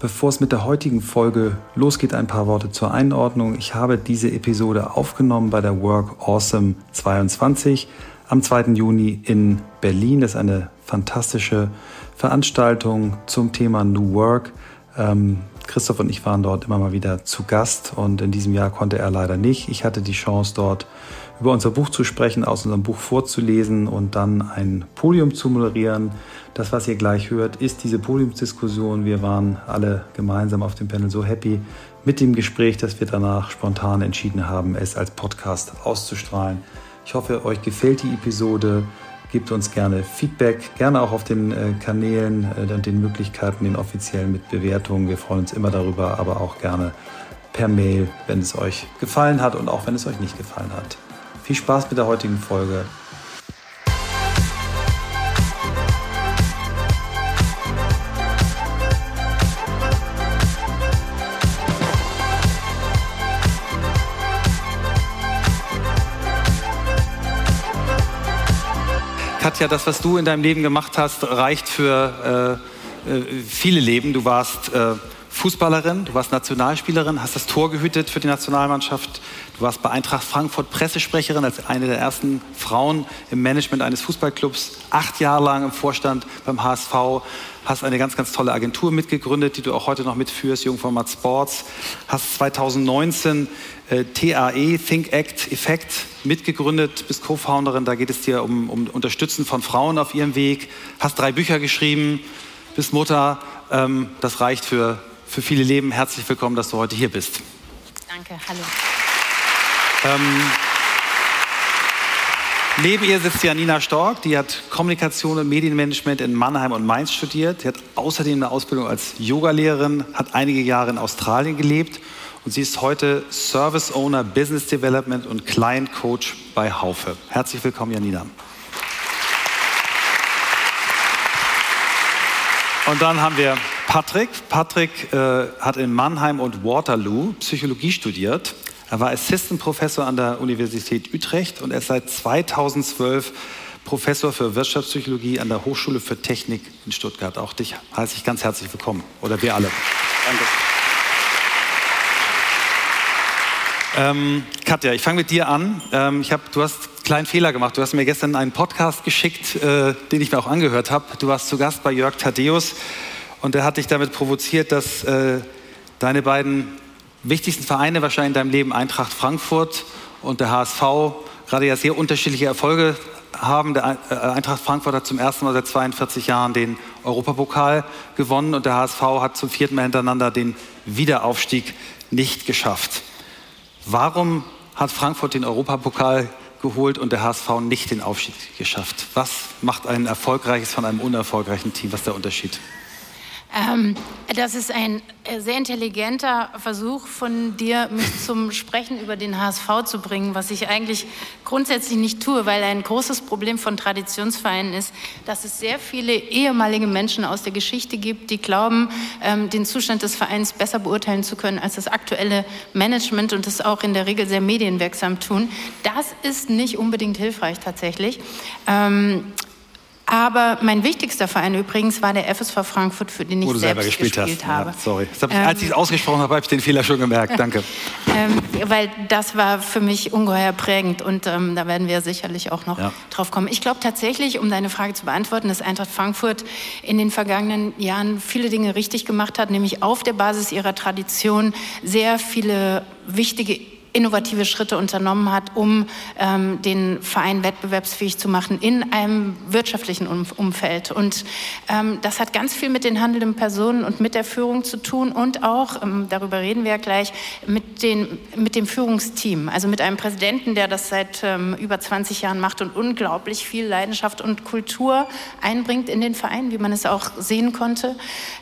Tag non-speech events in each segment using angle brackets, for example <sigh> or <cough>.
Bevor es mit der heutigen Folge losgeht, ein paar Worte zur Einordnung. Ich habe diese Episode aufgenommen bei der Work Awesome 22 am 2. Juni in Berlin. Das ist eine fantastische Veranstaltung zum Thema New Work. Ähm, Christoph und ich waren dort immer mal wieder zu Gast und in diesem Jahr konnte er leider nicht. Ich hatte die Chance dort über unser Buch zu sprechen, aus unserem Buch vorzulesen und dann ein Podium zu moderieren. Das, was ihr gleich hört, ist diese Podiumsdiskussion. Wir waren alle gemeinsam auf dem Panel so happy mit dem Gespräch, dass wir danach spontan entschieden haben, es als Podcast auszustrahlen. Ich hoffe, euch gefällt die Episode. Gebt uns gerne Feedback, gerne auch auf den äh, Kanälen äh, und den Möglichkeiten, den offiziellen mit Bewertungen. Wir freuen uns immer darüber, aber auch gerne per Mail, wenn es euch gefallen hat und auch wenn es euch nicht gefallen hat. Viel Spaß mit der heutigen Folge. Katja, das, was du in deinem Leben gemacht hast, reicht für äh, äh, viele Leben. Du warst äh, Fußballerin, du warst Nationalspielerin, hast das Tor gehütet für die Nationalmannschaft. Du warst bei Eintracht Frankfurt Pressesprecherin als eine der ersten Frauen im Management eines Fußballclubs. Acht Jahre lang im Vorstand beim HSV. Hast eine ganz, ganz tolle Agentur mitgegründet, die du auch heute noch mitführst, Jungformat Sports. Hast 2019 äh, TAE, Think Act Effect, mitgegründet, bist Co-Founderin. Da geht es dir um, um Unterstützen von Frauen auf ihrem Weg. Hast drei Bücher geschrieben, bist Mutter. Ähm, das reicht für für viele Leben. Herzlich willkommen, dass du heute hier bist. Danke, hallo. Ähm, neben ihr sitzt Janina Stork, die hat Kommunikation und Medienmanagement in Mannheim und Mainz studiert. Sie hat außerdem eine Ausbildung als Yogalehrerin, hat einige Jahre in Australien gelebt und sie ist heute Service Owner Business Development und Client Coach bei Haufe. Herzlich willkommen, Janina. Und dann haben wir Patrick. Patrick äh, hat in Mannheim und Waterloo Psychologie studiert. Er war Assistant Professor an der Universität Utrecht und er ist seit 2012 Professor für Wirtschaftspsychologie an der Hochschule für Technik in Stuttgart. Auch dich heiße ich ganz herzlich willkommen. Oder wir alle. Danke. Ähm, Katja, ich fange mit dir an. Ähm, ich hab, du hast einen kleinen Fehler gemacht. Du hast mir gestern einen Podcast geschickt, äh, den ich mir auch angehört habe. Du warst zu Gast bei Jörg Thaddeus und er hat dich damit provoziert, dass äh, deine beiden wichtigsten Vereine wahrscheinlich in deinem Leben, Eintracht Frankfurt und der HSV, gerade ja sehr unterschiedliche Erfolge haben. Der äh, Eintracht Frankfurt hat zum ersten Mal seit 42 Jahren den Europapokal gewonnen und der HSV hat zum vierten Mal hintereinander den Wiederaufstieg nicht geschafft. Warum hat Frankfurt den Europapokal geholt und der HSV nicht den Aufstieg geschafft? Was macht ein erfolgreiches von einem unerfolgreichen Team? Was ist der Unterschied? Ähm, das ist ein äh, sehr intelligenter Versuch von dir, mich <laughs> zum Sprechen über den HSV zu bringen, was ich eigentlich grundsätzlich nicht tue, weil ein großes Problem von Traditionsvereinen ist, dass es sehr viele ehemalige Menschen aus der Geschichte gibt, die glauben, ähm, den Zustand des Vereins besser beurteilen zu können als das aktuelle Management und das auch in der Regel sehr medienwirksam tun. Das ist nicht unbedingt hilfreich tatsächlich. Ähm, aber mein wichtigster Verein übrigens war der FSV Frankfurt, für den ich selbst gespielt, gespielt hast. habe. Ja, sorry. Ich, ähm, als ich es ausgesprochen habe, habe ich den Fehler schon gemerkt. <laughs> Danke. ähm, weil das war für mich ungeheuer prägend und ähm, da werden wir sicherlich auch noch ja. drauf kommen. Ich glaube tatsächlich, um deine Frage zu beantworten, dass Eintracht Frankfurt in den vergangenen Jahren viele Dinge richtig gemacht hat, nämlich auf der Basis ihrer Tradition sehr viele wichtige innovative Schritte unternommen hat, um ähm, den Verein wettbewerbsfähig zu machen in einem wirtschaftlichen um Umfeld. Und ähm, das hat ganz viel mit den handelnden Personen und mit der Führung zu tun und auch, ähm, darüber reden wir ja gleich, mit, den, mit dem Führungsteam. Also mit einem Präsidenten, der das seit ähm, über 20 Jahren macht und unglaublich viel Leidenschaft und Kultur einbringt in den Verein, wie man es auch sehen konnte,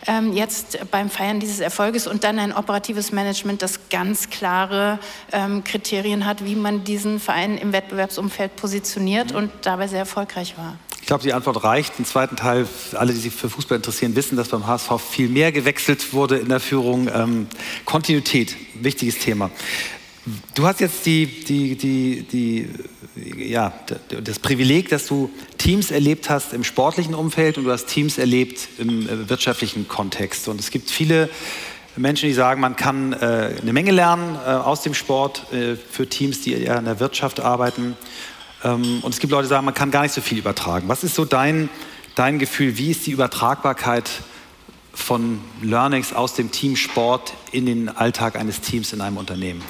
ähm, jetzt beim Feiern dieses Erfolges und dann ein operatives Management, das ganz klare ähm, Kriterien hat, wie man diesen Verein im Wettbewerbsumfeld positioniert mhm. und dabei sehr erfolgreich war. Ich glaube, die Antwort reicht. Im zweiten Teil, alle, die sich für Fußball interessieren, wissen, dass beim HSV viel mehr gewechselt wurde in der Führung. Ähm, Kontinuität, wichtiges Thema. Du hast jetzt die, die, die, ja, das Privileg, dass du Teams erlebt hast im sportlichen Umfeld und du hast Teams erlebt im äh, wirtschaftlichen Kontext. Und es gibt viele Menschen, die sagen, man kann äh, eine Menge lernen äh, aus dem Sport äh, für Teams, die eher in der Wirtschaft arbeiten. Ähm, und es gibt Leute, die sagen, man kann gar nicht so viel übertragen. Was ist so dein, dein Gefühl? Wie ist die Übertragbarkeit von Learnings aus dem Teamsport in den Alltag eines Teams in einem Unternehmen?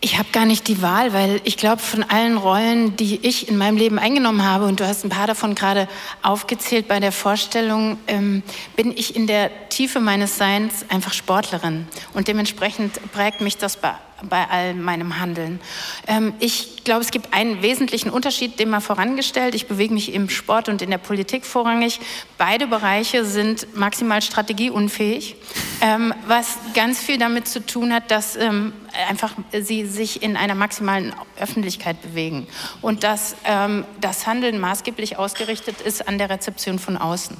Ich habe gar nicht die Wahl, weil ich glaube, von allen Rollen, die ich in meinem Leben eingenommen habe, und du hast ein paar davon gerade aufgezählt bei der Vorstellung, ähm, bin ich in der Tiefe meines Seins einfach Sportlerin. Und dementsprechend prägt mich das bei bei all meinem Handeln. Ähm, ich glaube, es gibt einen wesentlichen Unterschied, den man vorangestellt. Ich bewege mich im Sport und in der Politik vorrangig. Beide Bereiche sind maximal strategieunfähig, ähm, was ganz viel damit zu tun hat, dass ähm, einfach sie sich in einer maximalen Öffentlichkeit bewegen und dass das Handeln maßgeblich ausgerichtet ist an der Rezeption von außen.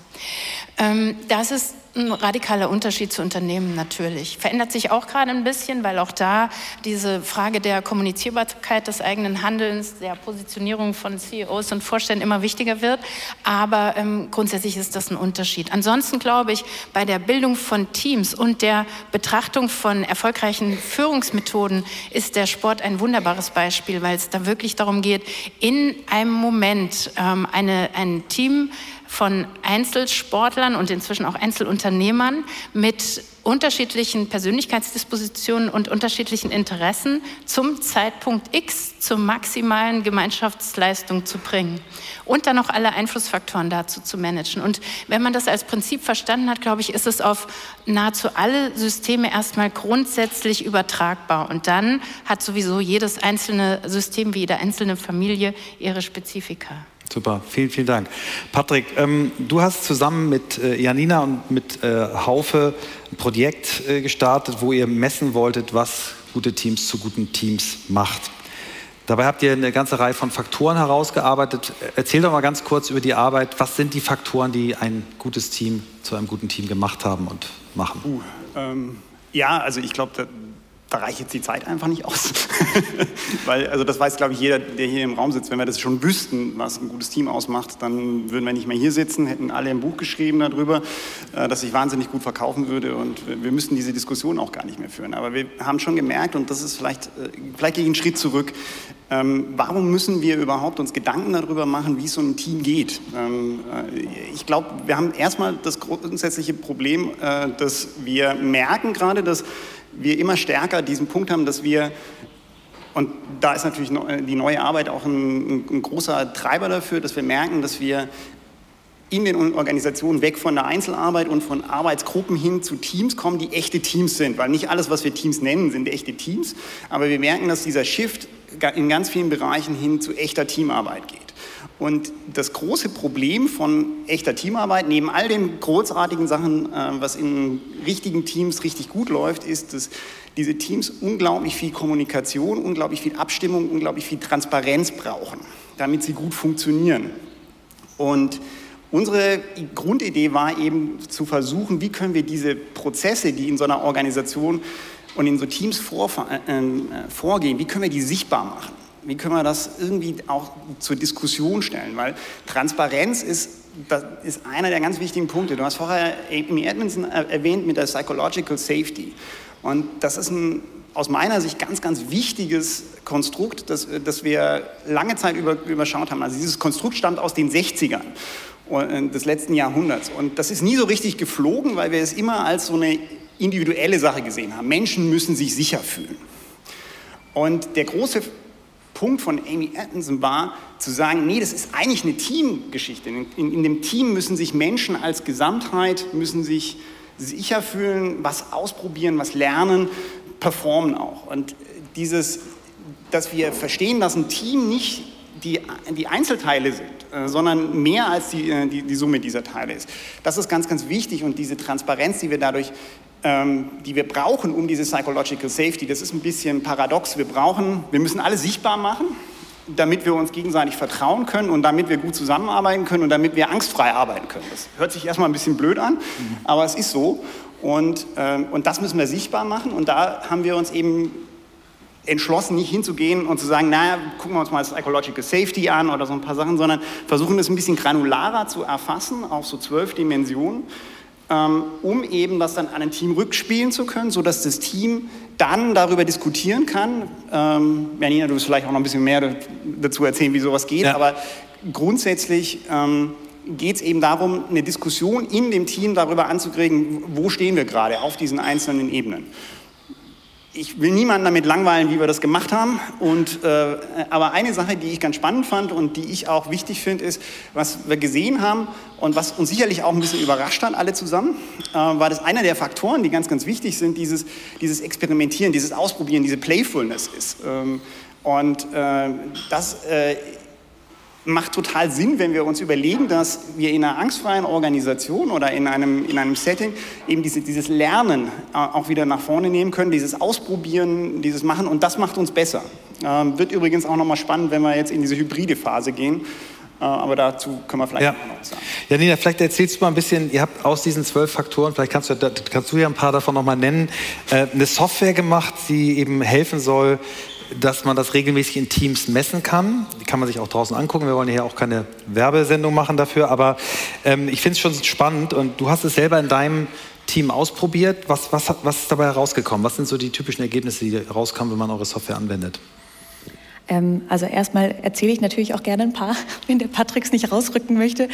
Das ist ein radikaler Unterschied zu Unternehmen natürlich. Verändert sich auch gerade ein bisschen, weil auch da diese Frage der Kommunizierbarkeit des eigenen Handelns, der Positionierung von CEOs und Vorständen immer wichtiger wird. Aber ähm, grundsätzlich ist das ein Unterschied. Ansonsten glaube ich, bei der Bildung von Teams und der Betrachtung von erfolgreichen Führungsmethoden ist der Sport ein wunderbares Beispiel, weil es da wirklich darum geht, in einem Moment ähm, eine, ein Team von Einzelsportlern und inzwischen auch Einzelunternehmern mit unterschiedlichen Persönlichkeitsdispositionen und unterschiedlichen Interessen zum Zeitpunkt X zur maximalen Gemeinschaftsleistung zu bringen und dann noch alle Einflussfaktoren dazu zu managen. Und wenn man das als Prinzip verstanden hat, glaube ich, ist es auf nahezu alle Systeme erstmal grundsätzlich übertragbar. Und dann hat sowieso jedes einzelne System wie jede einzelne Familie ihre Spezifika. Super, vielen, vielen Dank. Patrick, ähm, du hast zusammen mit äh, Janina und mit äh, Haufe ein Projekt äh, gestartet, wo ihr messen wolltet, was gute Teams zu guten Teams macht. Dabei habt ihr eine ganze Reihe von Faktoren herausgearbeitet. Erzähl doch mal ganz kurz über die Arbeit. Was sind die Faktoren, die ein gutes Team zu einem guten Team gemacht haben und machen? Uh, ähm, ja, also ich glaube, da reicht jetzt die Zeit einfach nicht aus. <laughs> Weil, also das weiß, glaube ich, jeder, der hier im Raum sitzt. Wenn wir das schon wüssten, was ein gutes Team ausmacht, dann würden wir nicht mehr hier sitzen, hätten alle ein Buch geschrieben darüber, äh, das sich wahnsinnig gut verkaufen würde und wir müssten diese Diskussion auch gar nicht mehr führen. Aber wir haben schon gemerkt, und das ist vielleicht, äh, vielleicht gehe ich einen Schritt zurück, ähm, warum müssen wir überhaupt uns Gedanken darüber machen, wie so ein Team geht? Ähm, äh, ich glaube, wir haben erstmal das grundsätzliche Problem, äh, dass wir merken gerade, dass wir immer stärker diesen Punkt haben, dass wir, und da ist natürlich die neue Arbeit auch ein, ein großer Treiber dafür, dass wir merken, dass wir in den Organisationen weg von der Einzelarbeit und von Arbeitsgruppen hin zu Teams kommen, die echte Teams sind. Weil nicht alles, was wir Teams nennen, sind echte Teams. Aber wir merken, dass dieser Shift in ganz vielen Bereichen hin zu echter Teamarbeit geht. Und das große Problem von echter Teamarbeit, neben all den großartigen Sachen, äh, was in richtigen Teams richtig gut läuft, ist, dass diese Teams unglaublich viel Kommunikation, unglaublich viel Abstimmung, unglaublich viel Transparenz brauchen, damit sie gut funktionieren. Und unsere Grundidee war eben zu versuchen, wie können wir diese Prozesse, die in so einer Organisation und in so Teams äh, äh, vorgehen, wie können wir die sichtbar machen? Wie können wir das irgendwie auch zur Diskussion stellen? Weil Transparenz ist, das ist einer der ganz wichtigen Punkte. Du hast vorher Amy Edmondson erwähnt mit der Psychological Safety. Und das ist ein aus meiner Sicht ganz, ganz wichtiges Konstrukt, das, das wir lange Zeit über, überschaut haben. Also dieses Konstrukt stammt aus den 60ern äh, des letzten Jahrhunderts. Und das ist nie so richtig geflogen, weil wir es immer als so eine individuelle Sache gesehen haben. Menschen müssen sich sicher fühlen. Und der große Punkt von Amy Atkinson war, zu sagen, nee, das ist eigentlich eine Teamgeschichte. In, in, in, dem Team müssen sich Menschen als Gesamtheit, müssen sich sicher fühlen, was ausprobieren, was lernen, performen auch. Und dieses, dass wir verstehen, dass ein Team nicht die, die Einzelteile sind, äh, sondern mehr als die, äh, die, die Summe dieser Teile ist. Das ist ganz, ganz wichtig und diese Transparenz, die wir dadurch die wir brauchen, um diese Psychological Safety. Das ist ein bisschen paradox. Wir brauchen, wir müssen alle sichtbar machen, damit wir uns gegenseitig vertrauen können und damit wir gut zusammenarbeiten können und damit wir angstfrei arbeiten können. Das hört sich erstmal ein bisschen blöd an, aber es ist so. Und, ähm, und das müssen wir sichtbar machen. Und da haben wir uns eben entschlossen, nicht hinzugehen und zu sagen, naja, gucken wir uns mal das Ecological Safety an oder so ein paar Sachen, sondern versuchen es ein bisschen granularer zu erfassen, auf so zwölf Dimensionen, ähm, um eben das dann an ein Team rückspielen zu können, sodass das Team dann darüber diskutieren kann. Ähm, Janina, du wirst vielleicht auch noch ein bisschen mehr dazu erzählen, wie sowas geht, ja. aber grundsätzlich ähm, geht es eben darum, eine Diskussion in dem Team darüber anzukriegen, wo stehen wir gerade auf diesen einzelnen Ebenen ich will niemanden damit langweilen, wie wir das gemacht haben. Und, äh, aber eine Sache, die ich ganz spannend fand und die ich auch wichtig finde, ist, was wir gesehen haben und was uns sicherlich auch ein bisschen überrascht hat, alle zusammen, äh, war das einer der Faktoren, die ganz, ganz wichtig sind, dieses, dieses Experimentieren, dieses Ausprobieren, diese Playfulness ist. Ähm, und äh, das äh, macht total Sinn, wenn wir uns überlegen, dass wir in einer angstfreien Organisation oder in einem, in einem Setting eben diese, dieses Lernen äh, auch wieder nach vorne nehmen können, dieses Ausprobieren, dieses Machen und das macht uns besser. Ähm, wird übrigens auch nochmal spannend, wenn wir jetzt in diese hybride Phase gehen. Äh, aber dazu können wir vielleicht ja. noch sagen. Ja, Nina, vielleicht erzählst du mal ein bisschen, ihr habt aus diesen zwölf Faktoren, vielleicht kannst du, kannst du ja ein paar davon nochmal nennen, äh, eine Software gemacht, die eben helfen soll, dass man das regelmäßig in Teams messen kann. Die kann man sich auch draußen angucken. Wir wollen hier auch keine Werbesendung machen dafür, aber ähm, ich finde es schon spannend und du hast es selber in deinem Team ausprobiert. Was, was, was ist dabei herausgekommen? Was sind so die typischen Ergebnisse, die rauskamen, wenn man eure Software anwendet? Ähm, also erstmal erzähle ich natürlich auch gerne ein paar, <laughs> wenn der Patricks nicht rausrücken möchte.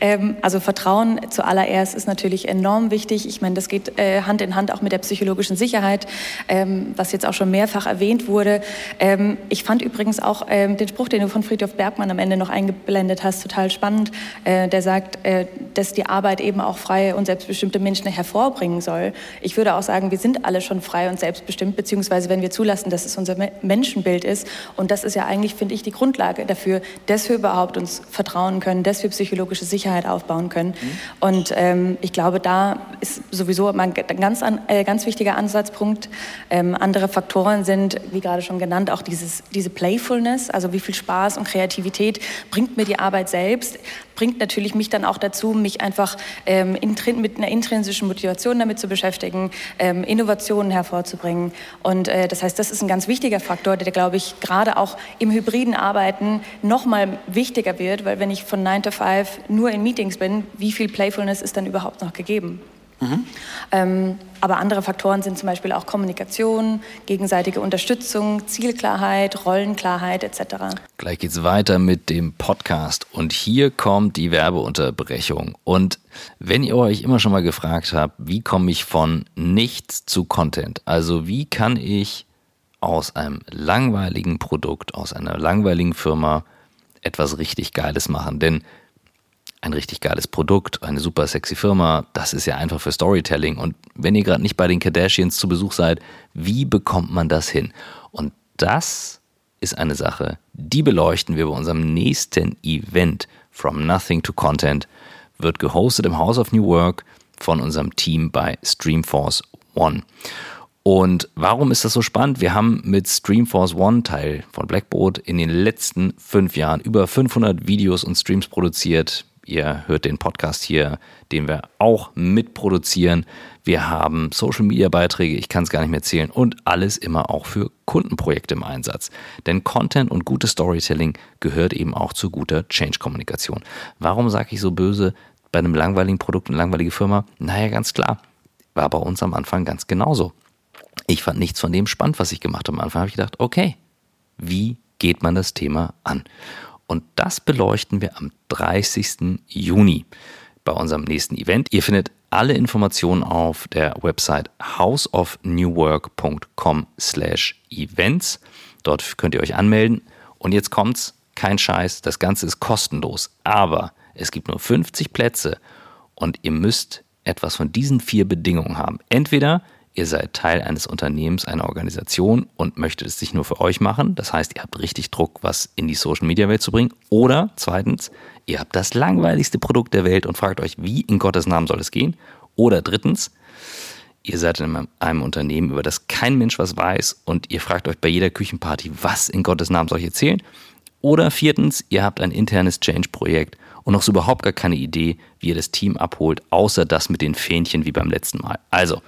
Ähm, also Vertrauen zuallererst ist natürlich enorm wichtig. Ich meine, das geht äh, Hand in Hand auch mit der psychologischen Sicherheit, ähm, was jetzt auch schon mehrfach erwähnt wurde. Ähm, ich fand übrigens auch ähm, den Spruch, den du von Friedhof Bergmann am Ende noch eingeblendet hast, total spannend. Äh, der sagt, äh, dass die Arbeit eben auch freie und selbstbestimmte Menschen hervorbringen soll. Ich würde auch sagen, wir sind alle schon frei und selbstbestimmt, beziehungsweise wenn wir zulassen, dass es unser Menschenbild ist und das das ist ja eigentlich, finde ich, die Grundlage dafür, dass wir überhaupt uns vertrauen können, dass wir psychologische Sicherheit aufbauen können. Mhm. Und ähm, ich glaube, da ist sowieso ein ganz, äh, ganz wichtiger Ansatzpunkt. Ähm, andere Faktoren sind, wie gerade schon genannt, auch dieses, diese Playfulness, also wie viel Spaß und Kreativität bringt mir die Arbeit selbst bringt natürlich mich dann auch dazu, mich einfach ähm, mit einer intrinsischen Motivation damit zu beschäftigen, ähm, Innovationen hervorzubringen. Und äh, das heißt, das ist ein ganz wichtiger Faktor, der, glaube ich, gerade auch im hybriden Arbeiten noch mal wichtiger wird, weil wenn ich von 9 to 5 nur in Meetings bin, wie viel Playfulness ist dann überhaupt noch gegeben? Mhm. Ähm, aber andere Faktoren sind zum Beispiel auch Kommunikation, gegenseitige Unterstützung, Zielklarheit, Rollenklarheit etc. Gleich geht's weiter mit dem Podcast und hier kommt die Werbeunterbrechung. Und wenn ihr euch immer schon mal gefragt habt, wie komme ich von nichts zu Content? Also wie kann ich aus einem langweiligen Produkt, aus einer langweiligen Firma etwas richtig Geiles machen? Denn ein richtig geiles Produkt, eine super sexy Firma, das ist ja einfach für Storytelling. Und wenn ihr gerade nicht bei den Kardashians zu Besuch seid, wie bekommt man das hin? Und das ist eine Sache, die beleuchten wir bei unserem nächsten Event From Nothing to Content. Wird gehostet im House of New Work von unserem Team bei Streamforce One. Und warum ist das so spannend? Wir haben mit Streamforce One, Teil von Blackboard, in den letzten fünf Jahren über 500 Videos und Streams produziert, Ihr hört den Podcast hier, den wir auch mitproduzieren. Wir haben Social Media Beiträge, ich kann es gar nicht mehr zählen und alles immer auch für Kundenprojekte im Einsatz. Denn Content und gutes Storytelling gehört eben auch zu guter Change-Kommunikation. Warum sage ich so böse bei einem langweiligen Produkt und langweilige Firma? Naja, ganz klar. War bei uns am Anfang ganz genauso. Ich fand nichts von dem spannend, was ich gemacht habe. Am Anfang habe ich gedacht, okay, wie geht man das Thema an? Und das beleuchten wir am 30. Juni bei unserem nächsten Event. Ihr findet alle Informationen auf der Website houseofnewwork.com slash events. Dort könnt ihr euch anmelden. Und jetzt kommt's, kein Scheiß, das Ganze ist kostenlos. Aber es gibt nur 50 Plätze und ihr müsst etwas von diesen vier Bedingungen haben. Entweder ihr seid Teil eines Unternehmens, einer Organisation und möchtet es nicht nur für euch machen. Das heißt, ihr habt richtig Druck, was in die Social Media Welt zu bringen. Oder zweitens, ihr habt das langweiligste Produkt der Welt und fragt euch, wie in Gottes Namen soll es gehen. Oder drittens, ihr seid in einem Unternehmen, über das kein Mensch was weiß und ihr fragt euch bei jeder Küchenparty, was in Gottes Namen soll ich erzählen. Oder viertens, ihr habt ein internes Change-Projekt und noch so überhaupt gar keine Idee, wie ihr das Team abholt, außer das mit den Fähnchen wie beim letzten Mal. Also,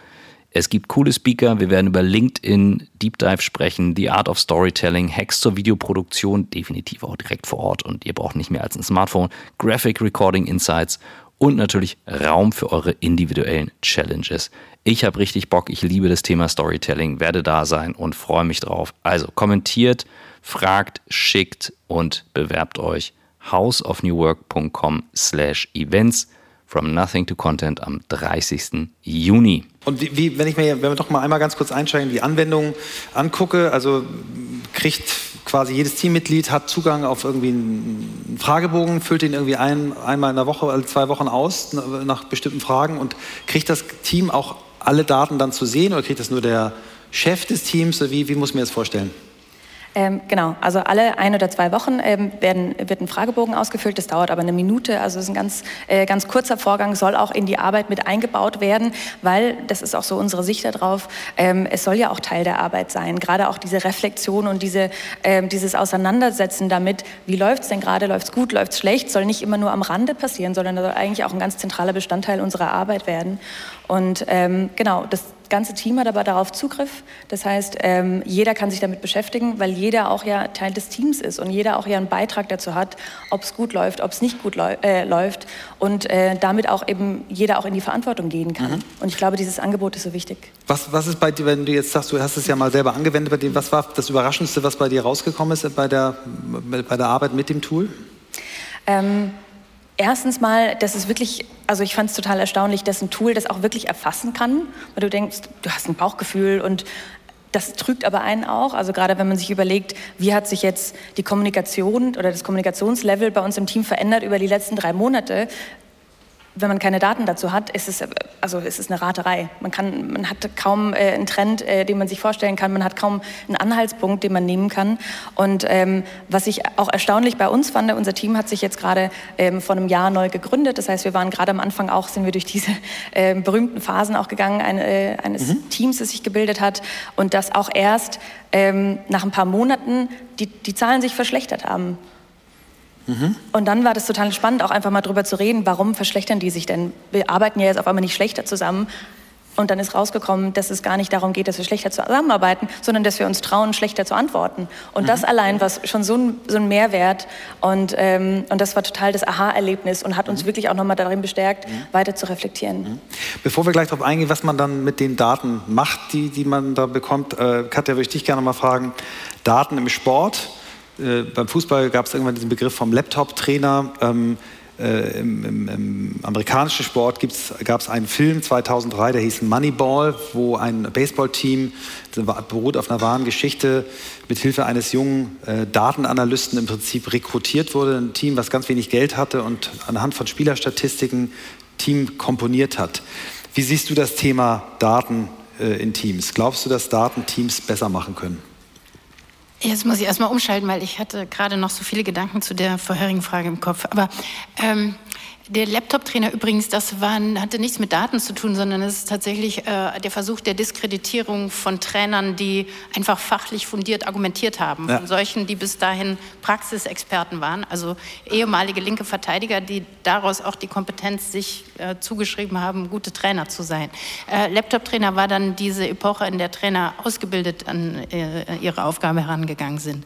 Es gibt coole Speaker. Wir werden über LinkedIn Deep Dive sprechen, The Art of Storytelling, Hacks zur Videoproduktion, definitiv auch direkt vor Ort und ihr braucht nicht mehr als ein Smartphone, Graphic Recording Insights und natürlich Raum für eure individuellen Challenges. Ich habe richtig Bock, ich liebe das Thema Storytelling, werde da sein und freue mich drauf. Also kommentiert, fragt, schickt und bewerbt euch houseofnewwork.com slash events from nothing to content am 30. Juni. Und wie, wie, wenn ich mir, wenn wir doch mal einmal ganz kurz einsteigen, die Anwendung angucke, also kriegt quasi jedes Teammitglied hat Zugang auf irgendwie einen Fragebogen, füllt ihn irgendwie ein, einmal in der Woche, alle zwei Wochen aus nach bestimmten Fragen und kriegt das Team auch alle Daten dann zu sehen oder kriegt das nur der Chef des Teams? Wie, wie muss man das vorstellen? Ähm, genau, also alle ein oder zwei Wochen ähm, werden, wird ein Fragebogen ausgefüllt, das dauert aber eine Minute, also es ist ein ganz, äh, ganz kurzer Vorgang, soll auch in die Arbeit mit eingebaut werden, weil, das ist auch so unsere Sicht darauf, ähm, es soll ja auch Teil der Arbeit sein, gerade auch diese Reflexion und diese, ähm, dieses Auseinandersetzen damit, wie läuft es denn gerade, läuft es gut, läuft es schlecht, soll nicht immer nur am Rande passieren, sondern soll eigentlich auch ein ganz zentraler Bestandteil unserer Arbeit werden. Und ähm, genau, das ganze Team hat aber darauf Zugriff. Das heißt, ähm, jeder kann sich damit beschäftigen, weil jeder auch ja Teil des Teams ist und jeder auch ja einen Beitrag dazu hat, ob es gut läuft, ob es nicht gut äh, läuft und äh, damit auch eben jeder auch in die Verantwortung gehen kann. Mhm. Und ich glaube, dieses Angebot ist so wichtig. Was, was ist bei dir, wenn du jetzt sagst, du hast es ja mal selber angewendet, bei dem, was war das Überraschendste, was bei dir rausgekommen ist bei der, bei der Arbeit mit dem Tool? Ähm, Erstens mal, das ist wirklich, also ich fand es total erstaunlich, dass ein Tool das auch wirklich erfassen kann, weil du denkst, du hast ein Bauchgefühl und das trügt aber einen auch. Also gerade wenn man sich überlegt, wie hat sich jetzt die Kommunikation oder das Kommunikationslevel bei uns im Team verändert über die letzten drei Monate, wenn man keine Daten dazu hat, ist es, also ist es eine Raterei. Man, kann, man hat kaum äh, einen Trend, äh, den man sich vorstellen kann. Man hat kaum einen Anhaltspunkt, den man nehmen kann. Und ähm, was ich auch erstaunlich bei uns fand, unser Team hat sich jetzt gerade ähm, vor einem Jahr neu gegründet. Das heißt, wir waren gerade am Anfang auch, sind wir durch diese äh, berühmten Phasen auch gegangen, ein, äh, eines mhm. Teams, das sich gebildet hat. Und das auch erst ähm, nach ein paar Monaten die, die Zahlen sich verschlechtert haben. Mhm. Und dann war das total spannend, auch einfach mal drüber zu reden, warum verschlechtern die sich denn? Wir arbeiten ja jetzt auf einmal nicht schlechter zusammen. Und dann ist rausgekommen, dass es gar nicht darum geht, dass wir schlechter zusammenarbeiten, sondern dass wir uns trauen, schlechter zu antworten. Und mhm. das allein war schon so ein, so ein Mehrwert. Und, ähm, und das war total das Aha-Erlebnis und hat uns mhm. wirklich auch nochmal darin bestärkt, mhm. weiter zu reflektieren. Mhm. Bevor wir gleich darauf eingehen, was man dann mit den Daten macht, die, die man da bekommt, äh, Katja, würde ich dich gerne mal fragen. Daten im Sport äh, beim Fußball gab es irgendwann diesen Begriff vom Laptop-Trainer. Ähm, äh, im, im, im, amerikanischen Sport gab es einen Film 2003, der hieß Moneyball, wo ein Baseballteam, beruht auf einer wahren Geschichte, mit Hilfe eines jungen äh, Datenanalysten im Prinzip rekrutiert wurde. Ein Team, was ganz wenig Geld hatte und anhand von Spielerstatistiken Team komponiert hat. Wie siehst du das Thema Daten äh, in Teams? Glaubst du, dass Daten Teams besser machen können? Jetzt muss ich erstmal umschalten, weil ich hatte gerade noch so viele Gedanken zu der vorherigen Frage im Kopf. Aber ähm, der Laptop-Trainer übrigens, das waren, hatte nichts mit Daten zu tun, sondern es ist tatsächlich äh, der Versuch der Diskreditierung von Trainern, die einfach fachlich fundiert argumentiert haben. Ja. Von solchen, die bis dahin Praxisexperten waren, also ehemalige linke Verteidiger, die daraus auch die Kompetenz sich äh, zugeschrieben haben, gute Trainer zu sein. Äh, Laptop-Trainer war dann diese Epoche, in der Trainer ausgebildet an äh, ihre Aufgabe herangegangen sind.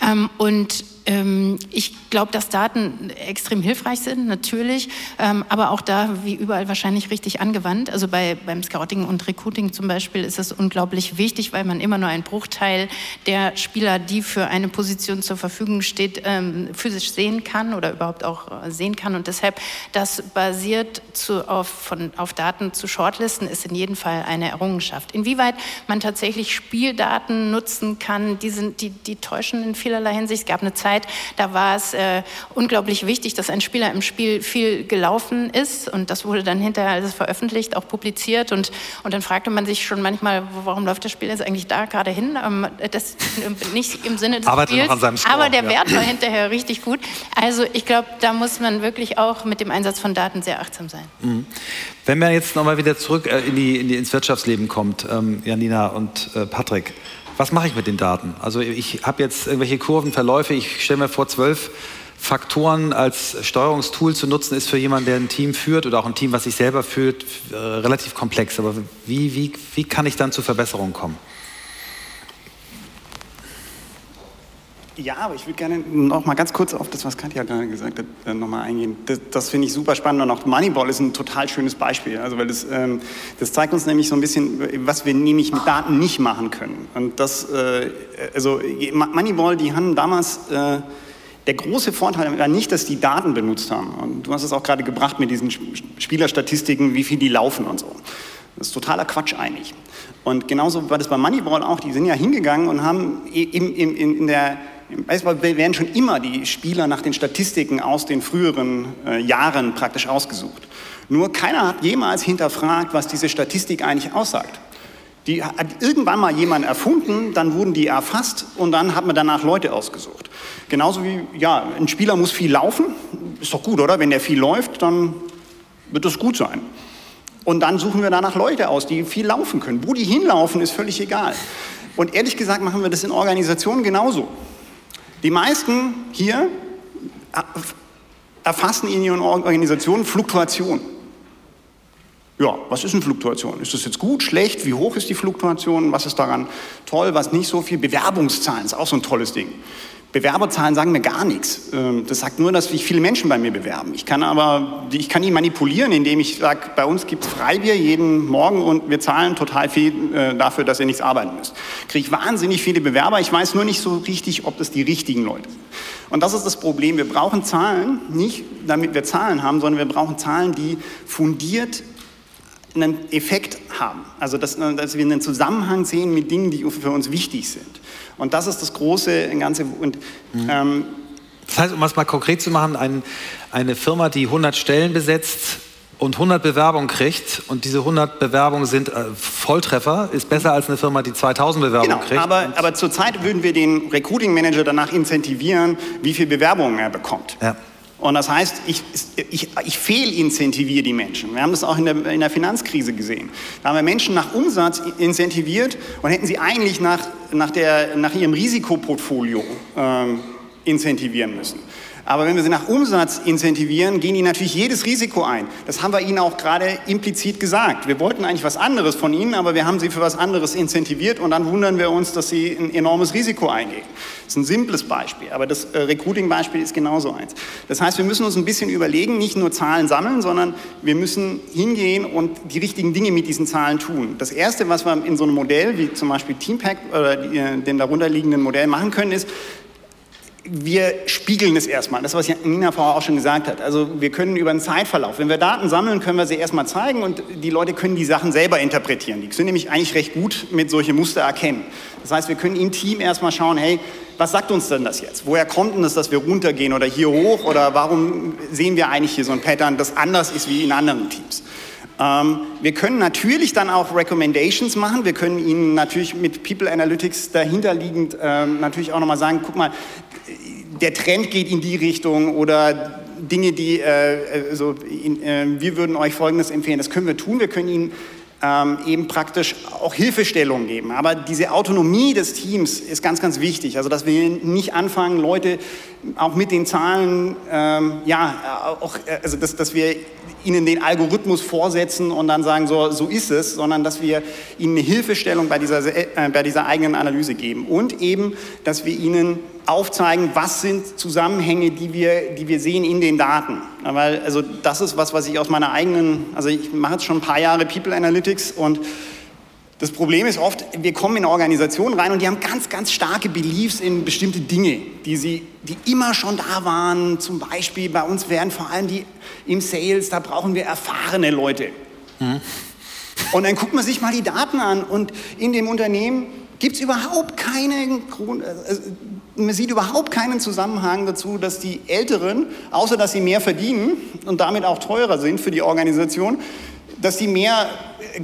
Ähm, und ähm, ich glaube, dass Daten extrem hilfreich sind, natürlich, ähm, aber auch da, wie überall, wahrscheinlich richtig angewandt. Also bei, beim Scouting und Recruiting zum Beispiel ist das unglaublich wichtig, weil man immer nur einen Bruchteil der Spieler, die für eine Position zur Verfügung steht, ähm, physisch sehen kann oder überhaupt auch äh, sehen kann. Und deshalb, das basiert zu, auf, von, auf Daten zu Shortlisten, ist in jedem Fall eine Errungenschaft. Inwieweit man tatsächlich Spieldaten nutzen kann, die, sind, die, die täuschen in vielerlei Hinsicht. Es gab eine Zeit, da war es äh, unglaublich wichtig, dass ein Spieler im Spiel viel gelaufen ist und das wurde dann hinterher alles veröffentlicht, auch publiziert und, und dann fragte man sich schon manchmal, warum läuft das Spiel jetzt eigentlich da gerade hin? Ähm, das <laughs> nicht im Sinne des Arbeitet Spiels, noch an seinem Score, aber der Wert war hinterher richtig gut. Also ich glaube, da muss man wirklich auch mit dem Einsatz von Daten sehr achtsam sein. Mhm. Wenn man jetzt nochmal wieder zurück äh, in die, in die, ins Wirtschaftsleben kommt, ähm, Janina und äh, Patrick, was mache ich mit den Daten? Also ich habe jetzt irgendwelche Kurven, Verläufe, ich stelle mir vor, zwölf Faktoren als Steuerungstool zu nutzen, ist für jemanden, der ein Team führt oder auch ein Team, was sich selber führt, äh, relativ komplex. Aber wie, wie, wie kann ich dann zu Verbesserungen kommen? Ja, aber ich würde gerne noch mal ganz kurz auf das, was Katja gerade gesagt hat, äh, noch mal eingehen. Das, das finde ich super spannend und auch Moneyball ist ein total schönes Beispiel. Also weil das, ähm, das zeigt uns nämlich so ein bisschen, was wir nämlich mit Daten nicht machen können. Und das, äh, also Moneyball, die haben damals äh, der große Vorteil war nicht, dass die Daten benutzt haben. Und du hast es auch gerade gebracht mit diesen Spielerstatistiken, wie viel die laufen und so. Das ist totaler Quatsch eigentlich. Und genauso war das bei Moneyball auch. Die sind ja hingegangen und haben in, in, in der im Baseball werden schon immer die Spieler nach den Statistiken aus den früheren äh, Jahren praktisch ausgesucht. Nur keiner hat jemals hinterfragt, was diese Statistik eigentlich aussagt. Die hat irgendwann mal jemand erfunden, dann wurden die erfasst und dann hat man danach Leute ausgesucht. Genauso wie, ja, ein Spieler muss viel laufen, ist doch gut, oder? Wenn der viel läuft, dann wird das gut sein. Und dann suchen wir danach Leute aus, die viel laufen können. Wo die hinlaufen, ist völlig egal. Und ehrlich gesagt machen wir das in Organisationen genauso. Die meisten hier erfassen in ihren Organisationen Fluktuation. Ja, was ist eine Fluktuation? Ist das jetzt gut, schlecht? Wie hoch ist die Fluktuation? Was ist daran toll, was nicht so viel? Bewerbungszahlen ist auch so ein tolles Ding. Bewerberzahlen sagen mir gar nichts. Ähm, das sagt nur, dass sich viele Menschen bei mir bewerben. Ich kann aber, ich kann die manipulieren, indem ich sage, bei uns gibt es Freibier jeden Morgen und wir zahlen total viel äh, dafür, dass ihr nichts arbeiten müsst. Kriege ich wahnsinnig viele Bewerber. Ich weiß nur nicht so richtig, ob das die richtigen Leute sind. Und das ist das Problem. Wir brauchen Zahlen, nicht damit wir Zahlen haben, sondern wir brauchen Zahlen, die fundiert einen Effekt haben. Also, dass, dass wir einen Zusammenhang sehen mit Dingen, die für uns wichtig sind. Und das ist das große Ganze. Und, mhm. ähm, das heißt, um es mal konkret zu machen, ein, eine Firma, die 100 Stellen besetzt und 100 Bewerbungen kriegt und diese 100 Bewerbungen sind äh, Volltreffer, ist besser als eine Firma, die 2000 Bewerbungen genau, kriegt. Aber, aber zurzeit würden wir den Recruiting Manager danach incentivieren, wie viele Bewerbungen er bekommt. Ja. Und das heißt, ich, ich, ich fehlincentiviere die Menschen. Wir haben das auch in der, in der Finanzkrise gesehen. Da haben wir Menschen nach Umsatz incentiviert und hätten sie eigentlich nach, nach, der, nach ihrem Risikoportfolio ähm, incentivieren müssen. Aber wenn wir sie nach Umsatz incentivieren, gehen die natürlich jedes Risiko ein. Das haben wir ihnen auch gerade implizit gesagt. Wir wollten eigentlich was anderes von ihnen, aber wir haben sie für was anderes incentiviert und dann wundern wir uns, dass sie ein enormes Risiko eingehen. Das ist ein simples Beispiel, aber das äh, Recruiting-Beispiel ist genauso eins. Das heißt, wir müssen uns ein bisschen überlegen, nicht nur Zahlen sammeln, sondern wir müssen hingehen und die richtigen Dinge mit diesen Zahlen tun. Das Erste, was wir in so einem Modell wie zum Beispiel Teampack oder äh, dem darunterliegenden Modell machen können, ist, wir spiegeln es erstmal. Das, was Nina vorher auch schon gesagt hat. Also wir können über einen Zeitverlauf, wenn wir Daten sammeln, können wir sie erstmal zeigen und die Leute können die Sachen selber interpretieren. Die sind nämlich eigentlich recht gut mit solche Muster erkennen. Das heißt, wir können im Team erstmal schauen, hey, was sagt uns denn das jetzt? Woher kommt denn das, dass wir runtergehen oder hier hoch? Oder warum sehen wir eigentlich hier so ein Pattern, das anders ist wie in anderen Teams? Ähm, wir können natürlich dann auch Recommendations machen. Wir können Ihnen natürlich mit People Analytics dahinterliegend ähm, natürlich auch nochmal sagen, guck mal, der Trend geht in die Richtung oder Dinge, die, äh, also, in, äh, wir würden euch Folgendes empfehlen. Das können wir tun. Wir können Ihnen ähm, eben praktisch auch Hilfestellung geben. Aber diese Autonomie des Teams ist ganz, ganz wichtig. Also, dass wir nicht anfangen, Leute auch mit den Zahlen, ähm, ja, auch, äh, also, dass, dass wir ihnen den Algorithmus vorsetzen und dann sagen, so, so ist es, sondern dass wir ihnen eine Hilfestellung bei dieser, äh, bei dieser eigenen Analyse geben und eben, dass wir ihnen aufzeigen, was sind Zusammenhänge, die wir, die wir sehen in den Daten. Weil, also das ist was, was ich aus meiner eigenen, also ich mache jetzt schon ein paar Jahre People Analytics und das Problem ist oft, wir kommen in Organisationen rein und die haben ganz, ganz starke Beliefs in bestimmte Dinge, die, sie, die immer schon da waren. Zum Beispiel bei uns werden vor allem die im Sales, da brauchen wir erfahrene Leute. Mhm. Und dann guckt man sich mal die Daten an und in dem Unternehmen gibt es überhaupt keinen Grund, also man sieht überhaupt keinen Zusammenhang dazu, dass die Älteren, außer dass sie mehr verdienen und damit auch teurer sind für die Organisation, dass sie mehr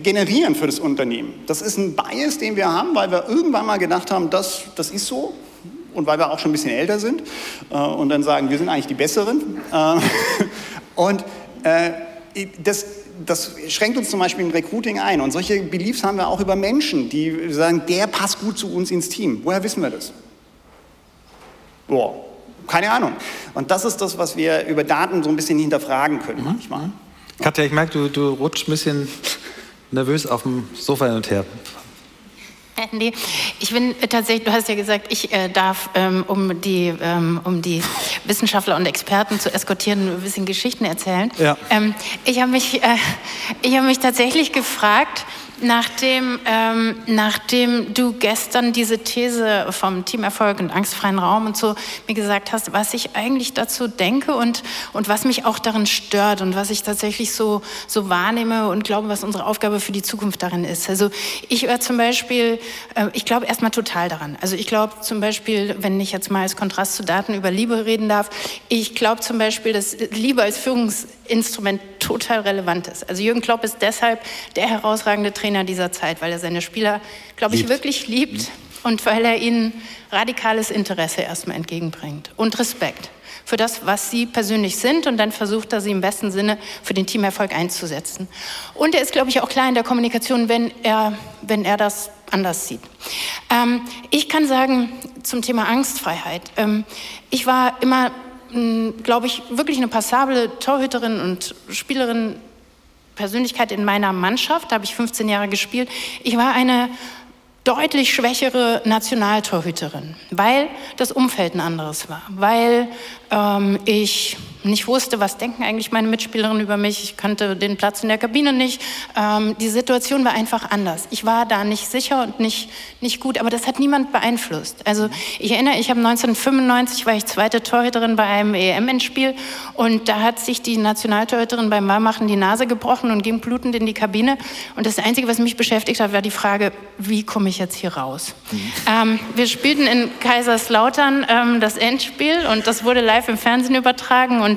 generieren für das Unternehmen. Das ist ein Bias, den wir haben, weil wir irgendwann mal gedacht haben, das, das ist so und weil wir auch schon ein bisschen älter sind äh, und dann sagen, wir sind eigentlich die Besseren. Äh, <laughs> und äh, das, das schränkt uns zum Beispiel im Recruiting ein. Und solche Beliefs haben wir auch über Menschen, die sagen, der passt gut zu uns ins Team. Woher wissen wir das? Boah, keine Ahnung. Und das ist das, was wir über Daten so ein bisschen hinterfragen können mhm. manchmal. Katja, ich merke, du, du rutschst ein bisschen nervös auf dem Sofa hin und her. Nee, ich bin tatsächlich, du hast ja gesagt, ich äh, darf, ähm, um, die, ähm, um die Wissenschaftler und Experten zu eskortieren, ein bisschen Geschichten erzählen. Ja. Ähm, ich habe mich, äh, hab mich tatsächlich gefragt, Nachdem, ähm, nachdem du gestern diese These vom Teamerfolg und angstfreien Raum und so mir gesagt hast, was ich eigentlich dazu denke und, und was mich auch darin stört und was ich tatsächlich so, so wahrnehme und glaube, was unsere Aufgabe für die Zukunft darin ist. Also ich höre zum Beispiel, äh, ich glaube erstmal total daran. Also ich glaube zum Beispiel, wenn ich jetzt mal als Kontrast zu Daten über Liebe reden darf, ich glaube zum Beispiel, dass Liebe als Führungsinstrument total relevant ist. Also Jürgen Klopp ist deshalb der herausragende Trainer, Trainer dieser Zeit, weil er seine Spieler, glaube ich, wirklich liebt mhm. und weil er ihnen radikales Interesse erstmal entgegenbringt und Respekt für das, was sie persönlich sind und dann versucht er sie im besten Sinne für den Teamerfolg einzusetzen. Und er ist, glaube ich, auch klar in der Kommunikation, wenn er, wenn er das anders sieht. Ähm, ich kann sagen zum Thema Angstfreiheit, ähm, ich war immer, hm, glaube ich, wirklich eine passable Torhüterin und Spielerin Persönlichkeit in meiner Mannschaft, da habe ich 15 Jahre gespielt. Ich war eine deutlich schwächere Nationaltorhüterin, weil das Umfeld ein anderes war, weil ähm, ich nicht wusste, was denken eigentlich meine Mitspielerinnen über mich. Ich kannte den Platz in der Kabine nicht. Ähm, die Situation war einfach anders. Ich war da nicht sicher und nicht, nicht gut, aber das hat niemand beeinflusst. Also ich erinnere, ich habe 1995, war ich zweite Torhüterin bei einem EM-Endspiel und da hat sich die Nationaltorhüterin beim Malmachen die Nase gebrochen und ging blutend in die Kabine. Und das Einzige, was mich beschäftigt hat, war die Frage, wie komme ich jetzt hier raus? Mhm. Ähm, wir spielten in Kaiserslautern ähm, das Endspiel und das wurde live im Fernsehen übertragen und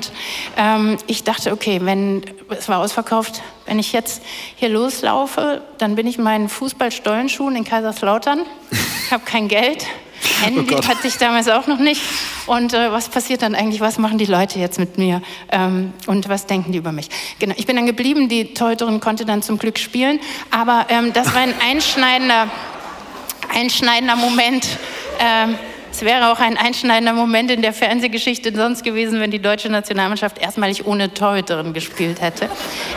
ähm, ich dachte, okay, wenn es war ausverkauft, wenn ich jetzt hier loslaufe, dann bin ich in meinen Fußballstollenschuhen in Kaiserslautern. Ich habe kein Geld. <laughs> Handy oh hatte ich damals auch noch nicht. Und äh, was passiert dann eigentlich? Was machen die Leute jetzt mit mir? Ähm, und was denken die über mich? Genau, ich bin dann geblieben. Die Torhüterin konnte dann zum Glück spielen. Aber ähm, das war ein einschneidender, einschneidender Moment. Ähm, es wäre auch ein einschneidender Moment in der Fernsehgeschichte sonst gewesen, wenn die deutsche Nationalmannschaft erstmalig ohne Torhüterin gespielt hätte.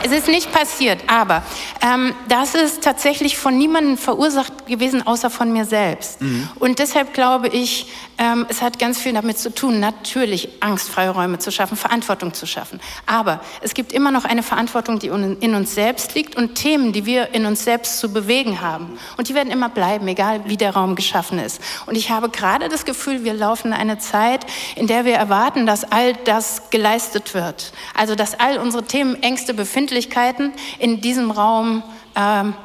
Es ist nicht passiert, aber ähm, das ist tatsächlich von niemandem verursacht gewesen, außer von mir selbst. Mhm. Und deshalb glaube ich, ähm, es hat ganz viel damit zu tun, natürlich angstfreie Räume zu schaffen, Verantwortung zu schaffen. Aber es gibt immer noch eine Verantwortung, die in uns selbst liegt und Themen, die wir in uns selbst zu bewegen haben. Und die werden immer bleiben, egal wie der Raum geschaffen ist. Und ich habe gerade das Gefühl, wir laufen eine Zeit, in der wir erwarten, dass all das geleistet wird. Also dass all unsere Themen, Ängste, Befindlichkeiten in diesem Raum ähm,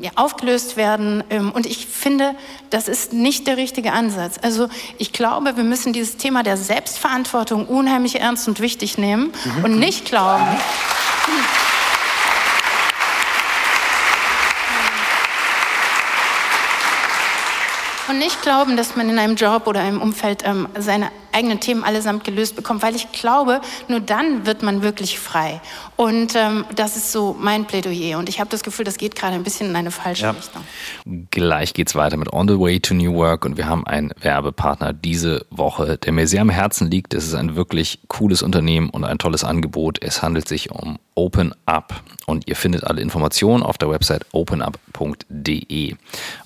ja, aufgelöst werden. Ähm, und ich finde, das ist nicht der richtige Ansatz. Also ich glaube, wir müssen dieses Thema der Selbstverantwortung unheimlich ernst und wichtig nehmen mhm. und nicht glauben. Und nicht glauben, dass man in einem Job oder einem Umfeld ähm, seine eigenen Themen allesamt gelöst bekommt, weil ich glaube, nur dann wird man wirklich frei. Und ähm, das ist so mein Plädoyer. Und ich habe das Gefühl, das geht gerade ein bisschen in eine falsche ja. Richtung. Gleich geht's weiter mit On the Way to New Work und wir haben einen Werbepartner diese Woche, der mir sehr am Herzen liegt. Es ist ein wirklich cooles Unternehmen und ein tolles Angebot. Es handelt sich um Open Up und ihr findet alle Informationen auf der Website openup.de.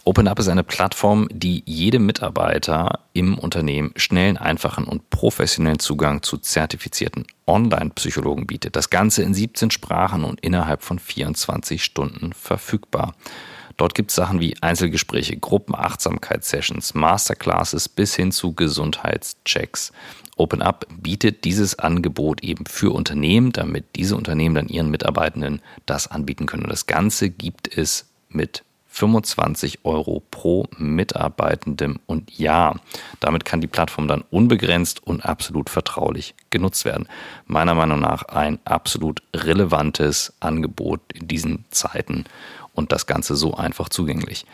Open Up ist eine Plattform, die jedem Mitarbeiter im Unternehmen schnellen, einfachen und professionellen Zugang zu zertifizierten Online-Psychologen bietet. Das Ganze in 17 Sprachen und innerhalb von 24 Stunden verfügbar. Dort gibt es Sachen wie Einzelgespräche, Gruppenachtsamkeitssessions, Masterclasses bis hin zu Gesundheitschecks. OpenUp bietet dieses Angebot eben für Unternehmen, damit diese Unternehmen dann ihren Mitarbeitenden das anbieten können. Und das Ganze gibt es mit 25 Euro pro Mitarbeitendem und Jahr. Damit kann die Plattform dann unbegrenzt und absolut vertraulich genutzt werden. Meiner Meinung nach ein absolut relevantes Angebot in diesen Zeiten und das Ganze so einfach zugänglich.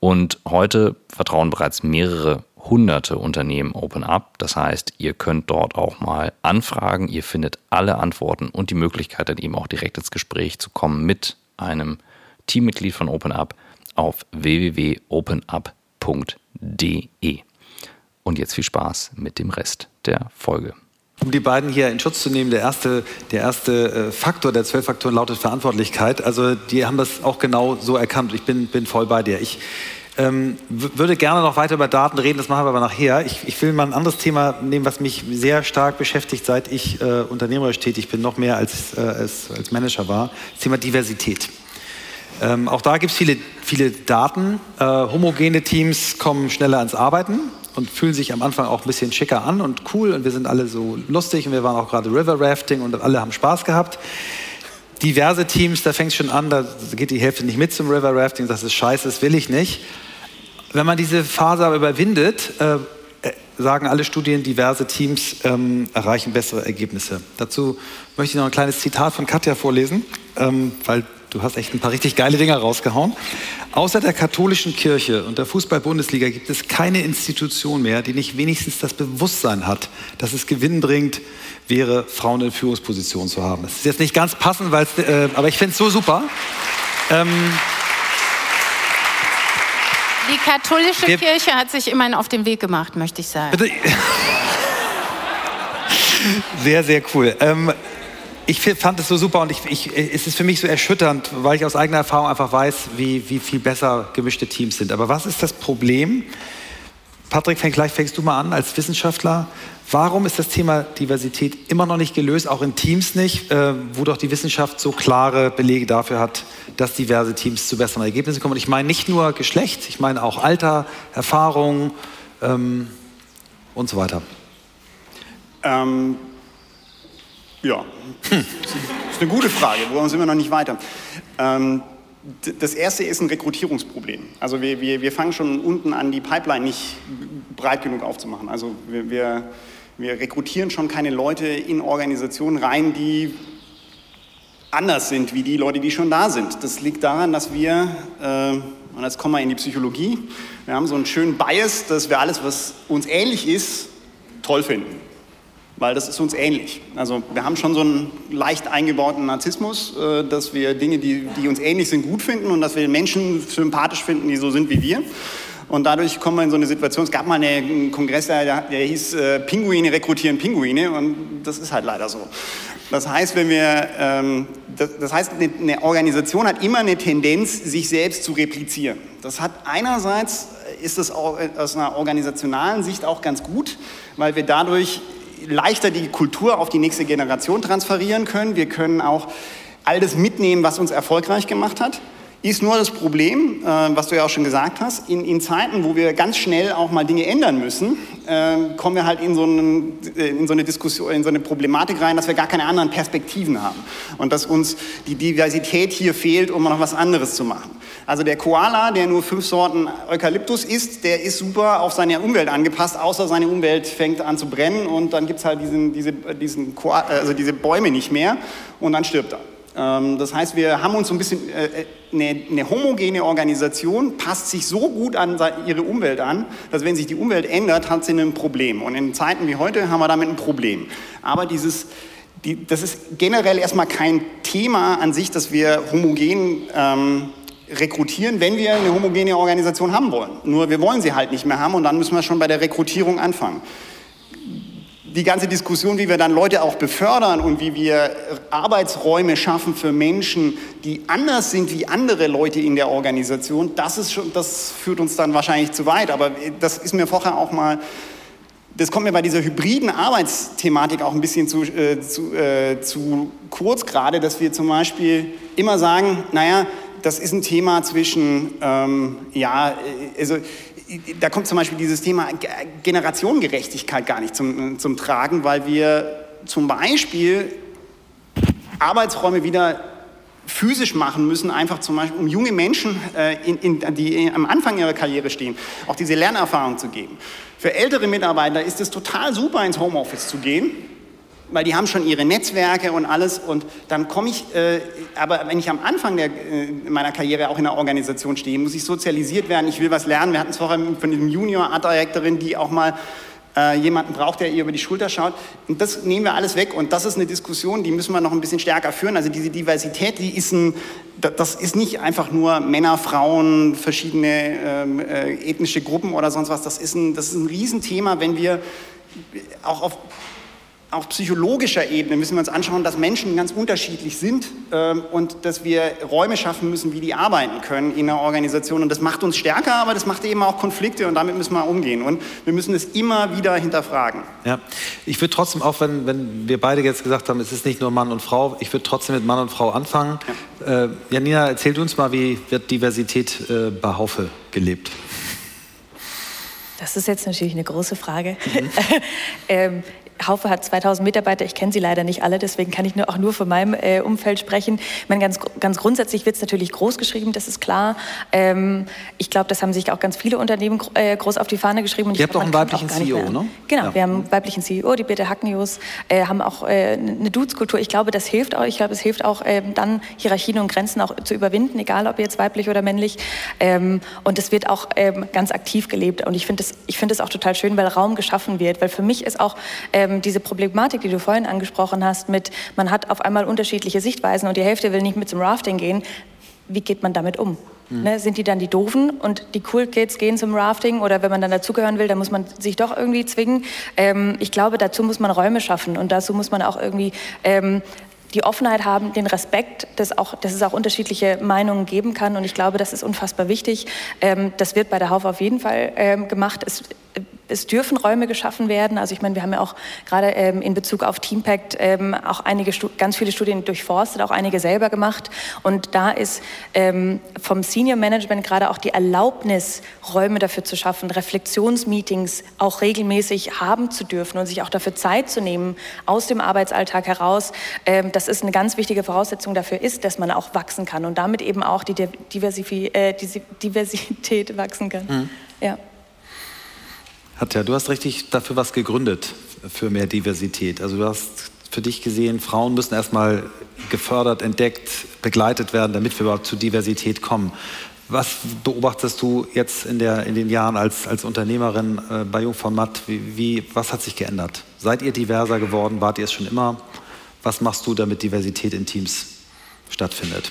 Und heute vertrauen bereits mehrere hunderte Unternehmen Open Up. Das heißt, ihr könnt dort auch mal anfragen. Ihr findet alle Antworten und die Möglichkeit, dann eben auch direkt ins Gespräch zu kommen mit einem Teammitglied von OpenUp auf www.openup.de. Und jetzt viel Spaß mit dem Rest der Folge. Um die beiden hier in Schutz zu nehmen, der erste, der erste äh, Faktor der zwölf Faktoren lautet Verantwortlichkeit. Also die haben das auch genau so erkannt. Ich bin, bin voll bei dir. Ich ähm, würde gerne noch weiter über Daten reden, das machen wir aber nachher. Ich, ich, will mal ein anderes Thema nehmen, was mich sehr stark beschäftigt, seit ich äh, unternehmerisch tätig bin, noch mehr als, äh, als, als Manager war. Das Thema Diversität. Ähm, auch da gibt es viele, viele Daten. Äh, homogene Teams kommen schneller ans Arbeiten und fühlen sich am Anfang auch ein bisschen schicker an und cool und wir sind alle so lustig und wir waren auch gerade River Rafting und alle haben Spaß gehabt. Diverse Teams, da fängt es schon an, da geht die Hälfte nicht mit zum River Rafting, das ist scheiße, das will ich nicht. Wenn man diese Phase aber überwindet, äh, äh, sagen alle Studien, diverse Teams ähm, erreichen bessere Ergebnisse. Dazu möchte ich noch ein kleines Zitat von Katja vorlesen, ähm, weil Du hast echt ein paar richtig geile Dinger rausgehauen. Außer der katholischen Kirche und der Fußball-Bundesliga gibt es keine Institution mehr, die nicht wenigstens das Bewusstsein hat, dass es gewinnbringend wäre, Frauen in Führungspositionen zu haben. Das ist jetzt nicht ganz passend, äh, aber ich finde es so super. Ähm, die katholische der, Kirche hat sich immerhin auf den Weg gemacht, möchte ich sagen. Bitte. <laughs> Sehr, sehr cool. Ähm, ich fand es so super und ich, ich, es ist für mich so erschütternd, weil ich aus eigener Erfahrung einfach weiß, wie, wie viel besser gemischte Teams sind. Aber was ist das Problem? Patrick, vielleicht fängst du mal an als Wissenschaftler. Warum ist das Thema Diversität immer noch nicht gelöst, auch in Teams nicht, äh, wo doch die Wissenschaft so klare Belege dafür hat, dass diverse Teams zu besseren Ergebnissen kommen? Und ich meine nicht nur Geschlecht, ich meine auch Alter, Erfahrung ähm, und so weiter. Ähm, ja, hm. das ist eine gute Frage, wo sind wir noch nicht weiter. Ähm, das erste ist ein Rekrutierungsproblem. Also wir, wir, wir fangen schon unten an, die Pipeline nicht breit genug aufzumachen. Also wir, wir, wir rekrutieren schon keine Leute in Organisationen rein, die anders sind wie die Leute, die schon da sind. Das liegt daran, dass wir, äh, und jetzt kommen wir in die Psychologie, wir haben so einen schönen Bias, dass wir alles, was uns ähnlich ist, toll finden weil das ist uns ähnlich. Also wir haben schon so einen leicht eingebauten Narzissmus, äh, dass wir Dinge, die, die uns ähnlich sind, gut finden und dass wir Menschen sympathisch finden, die so sind wie wir. Und dadurch kommen wir in so eine Situation, es gab mal einen Kongress, der, der hieß äh, Pinguine rekrutieren Pinguine und das ist halt leider so. Das heißt, wenn wir, ähm, das, das, heißt, eine Organisation hat immer eine Tendenz, sich selbst zu replizieren. Das hat einerseits, ist das aus einer organisationalen Sicht auch ganz gut, weil wir dadurch leichter die Kultur auf die nächste Generation transferieren können. Wir können auch all das mitnehmen, was uns erfolgreich gemacht hat. Ist nur das Problem, äh, was du ja auch schon gesagt hast, in, in, Zeiten, wo wir ganz schnell auch mal Dinge ändern müssen, äh, kommen wir halt in so, einen, äh, in so, eine Diskussion, in so eine Problematik rein, dass wir gar keine anderen Perspektiven haben und dass uns die Diversität hier fehlt, um noch was anderes zu machen. Also der Koala, der nur fünf Sorten Eukalyptus isst, der ist super auf seine Umwelt angepasst, außer seine Umwelt fängt an zu brennen und dann gibt es halt diesen, diese, diesen also diese Bäume nicht mehr und dann stirbt er. Ähm, das heißt, wir haben uns so ein bisschen, äh, äh, eine, eine, homogene Organisation passt sich so gut an ihre Umwelt an, dass wenn sich die Umwelt ändert, hat sie ein Problem. Und in Zeiten wie heute haben wir damit ein Problem. Aber dieses, die, das ist generell erstmal kein Thema an sich, dass wir homogen ähm, rekrutieren, wenn wir eine homogene Organisation haben wollen. Nur wir wollen sie halt nicht mehr haben und dann müssen wir schon bei der Rekrutierung anfangen die ganze Diskussion, wie wir dann Leute auch befördern und wie wir Arbeitsräume schaffen für Menschen, die anders sind wie andere Leute in der Organisation, das, ist schon, das führt uns dann wahrscheinlich zu weit. Aber das ist mir vorher auch mal, das kommt mir bei dieser hybriden Arbeitsthematik auch ein bisschen zu, äh, zu, äh, zu kurz gerade, dass wir zum Beispiel immer sagen, naja, das ist ein Thema zwischen, ähm, ja, äh, also da kommt zum Beispiel dieses Thema Generationengerechtigkeit gar nicht zum, zum Tragen, weil wir zum Beispiel Arbeitsräume wieder physisch machen müssen, einfach zum Beispiel, um junge Menschen, äh, in, in, die am Anfang ihrer Karriere stehen, auch diese Lernerfahrung zu geben. Für ältere Mitarbeiter ist es total super, ins Homeoffice zu gehen, weil die haben schon ihre Netzwerke und alles und dann komme ich, äh, aber wenn ich am Anfang der, äh, meiner Karriere auch in einer Organisation stehe, muss ich sozialisiert werden, ich will was lernen. Wir hatten es vorher von diesem Junior Art Directorin, die auch mal äh, jemanden braucht, der ihr über die Schulter schaut. Und das nehmen wir alles weg. Und das ist eine Diskussion, die müssen wir noch ein bisschen stärker führen. Also diese Diversität, die ist ein, das ist nicht einfach nur Männer, Frauen, verschiedene ähm, äh, ethnische Gruppen oder sonst was. Das ist ein, das ist ein Riesenthema, wenn wir auch auf auf psychologischer Ebene müssen wir uns anschauen, dass Menschen ganz unterschiedlich sind ähm, und dass wir Räume schaffen müssen, wie die arbeiten können in einer Organisation. Und das macht uns stärker, aber das macht eben auch Konflikte und damit müssen wir umgehen. Und wir müssen es immer wieder hinterfragen. Ja, ich würde trotzdem, auch wenn, wenn wir beide jetzt gesagt haben, es ist nicht nur Mann und Frau, ich würde trotzdem mit Mann und Frau anfangen. Ja. Äh, Janina, erzählt uns mal, wie wird Diversität äh, bei Haufe gelebt? Das ist jetzt natürlich eine große Frage. Mhm. <laughs> ähm, Haufe hat 2000 Mitarbeiter, ich kenne sie leider nicht alle, deswegen kann ich nur, auch nur von meinem äh, Umfeld sprechen. Ich meine, ganz, ganz grundsätzlich wird es natürlich groß geschrieben, das ist klar. Ähm, ich glaube, das haben sich auch ganz viele Unternehmen äh, groß auf die Fahne geschrieben. Und Ihr habt auch einen weiblichen CEO, ne? Genau, ja. wir haben einen weiblichen CEO, die Birte Hacknius, äh, haben auch äh, eine Dudes-Kultur. Ich glaube, das hilft auch. Ich glaube, es hilft auch, ähm, dann Hierarchien und Grenzen auch zu überwinden, egal ob jetzt weiblich oder männlich. Ähm, und es wird auch ähm, ganz aktiv gelebt. Und ich finde es find auch total schön, weil Raum geschaffen wird. Weil für mich ist auch ähm, diese Problematik, die du vorhin angesprochen hast, mit man hat auf einmal unterschiedliche Sichtweisen und die Hälfte will nicht mit zum Rafting gehen. Wie geht man damit um? Mhm. Ne, sind die dann die Doofen und die Cool Kids gehen zum Rafting oder wenn man dann dazugehören will, dann muss man sich doch irgendwie zwingen. Ähm, ich glaube, dazu muss man Räume schaffen und dazu muss man auch irgendwie ähm, die Offenheit haben, den Respekt, dass, auch, dass es auch unterschiedliche Meinungen geben kann. Und ich glaube, das ist unfassbar wichtig. Ähm, das wird bei der Haufe auf jeden Fall ähm, gemacht. Es, es dürfen Räume geschaffen werden. Also ich meine, wir haben ja auch gerade ähm, in Bezug auf Teampact ähm, auch einige, ganz viele Studien durchforstet, auch einige selber gemacht. Und da ist ähm, vom Senior Management gerade auch die Erlaubnis, Räume dafür zu schaffen, Reflexionsmeetings auch regelmäßig haben zu dürfen und sich auch dafür Zeit zu nehmen aus dem Arbeitsalltag heraus. Ähm, das ist eine ganz wichtige Voraussetzung dafür ist, dass man auch wachsen kann und damit eben auch die Diversität, äh, Diversität wachsen kann. Mhm. Ja. Hatja, du hast richtig dafür was gegründet, für mehr Diversität. Also du hast für dich gesehen, Frauen müssen erstmal gefördert, entdeckt, begleitet werden, damit wir überhaupt zu Diversität kommen. Was beobachtest du jetzt in, der, in den Jahren als, als Unternehmerin äh, bei Jungformat? Wie, wie, was hat sich geändert? Seid ihr diverser geworden? Wart ihr es schon immer? Was machst du, damit Diversität in Teams stattfindet?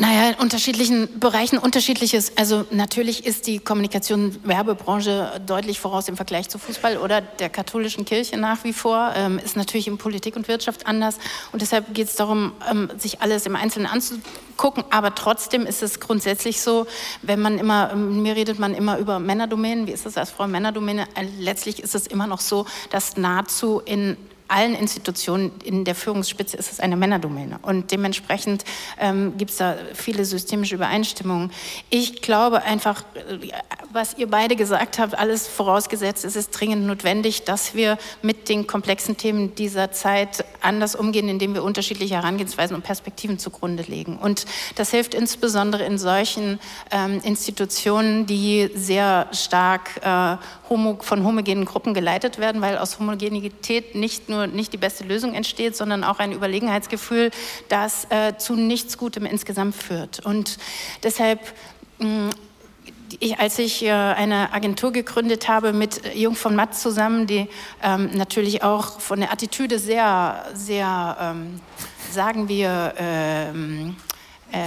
Naja, in unterschiedlichen Bereichen unterschiedliches. Also natürlich ist die Kommunikation-Werbebranche deutlich voraus im Vergleich zu Fußball oder der katholischen Kirche nach wie vor. Ähm, ist natürlich in Politik und Wirtschaft anders. Und deshalb geht es darum, ähm, sich alles im Einzelnen anzugucken. Aber trotzdem ist es grundsätzlich so, wenn man immer, ähm, mir redet man immer über Männerdomänen. Wie ist das als Frau Männerdomäne? Äh, letztlich ist es immer noch so, dass nahezu in allen Institutionen in der Führungsspitze ist es eine Männerdomäne. Und dementsprechend ähm, gibt es da viele systemische Übereinstimmungen. Ich glaube einfach, äh, was ihr beide gesagt habt, alles vorausgesetzt, es ist dringend notwendig, dass wir mit den komplexen Themen dieser Zeit anders umgehen, indem wir unterschiedliche Herangehensweisen und Perspektiven zugrunde legen. Und das hilft insbesondere in solchen ähm, Institutionen, die sehr stark äh, homo, von homogenen Gruppen geleitet werden, weil aus Homogenität nicht nur nicht die beste Lösung entsteht, sondern auch ein Überlegenheitsgefühl, das äh, zu nichts Gutem insgesamt führt. Und deshalb mh, mm, ich, als ich äh, eine Agentur gegründet habe mit Jung von Matt zusammen, die ähm, natürlich auch von der Attitüde sehr, sehr, ähm, sagen wir, ähm, äh,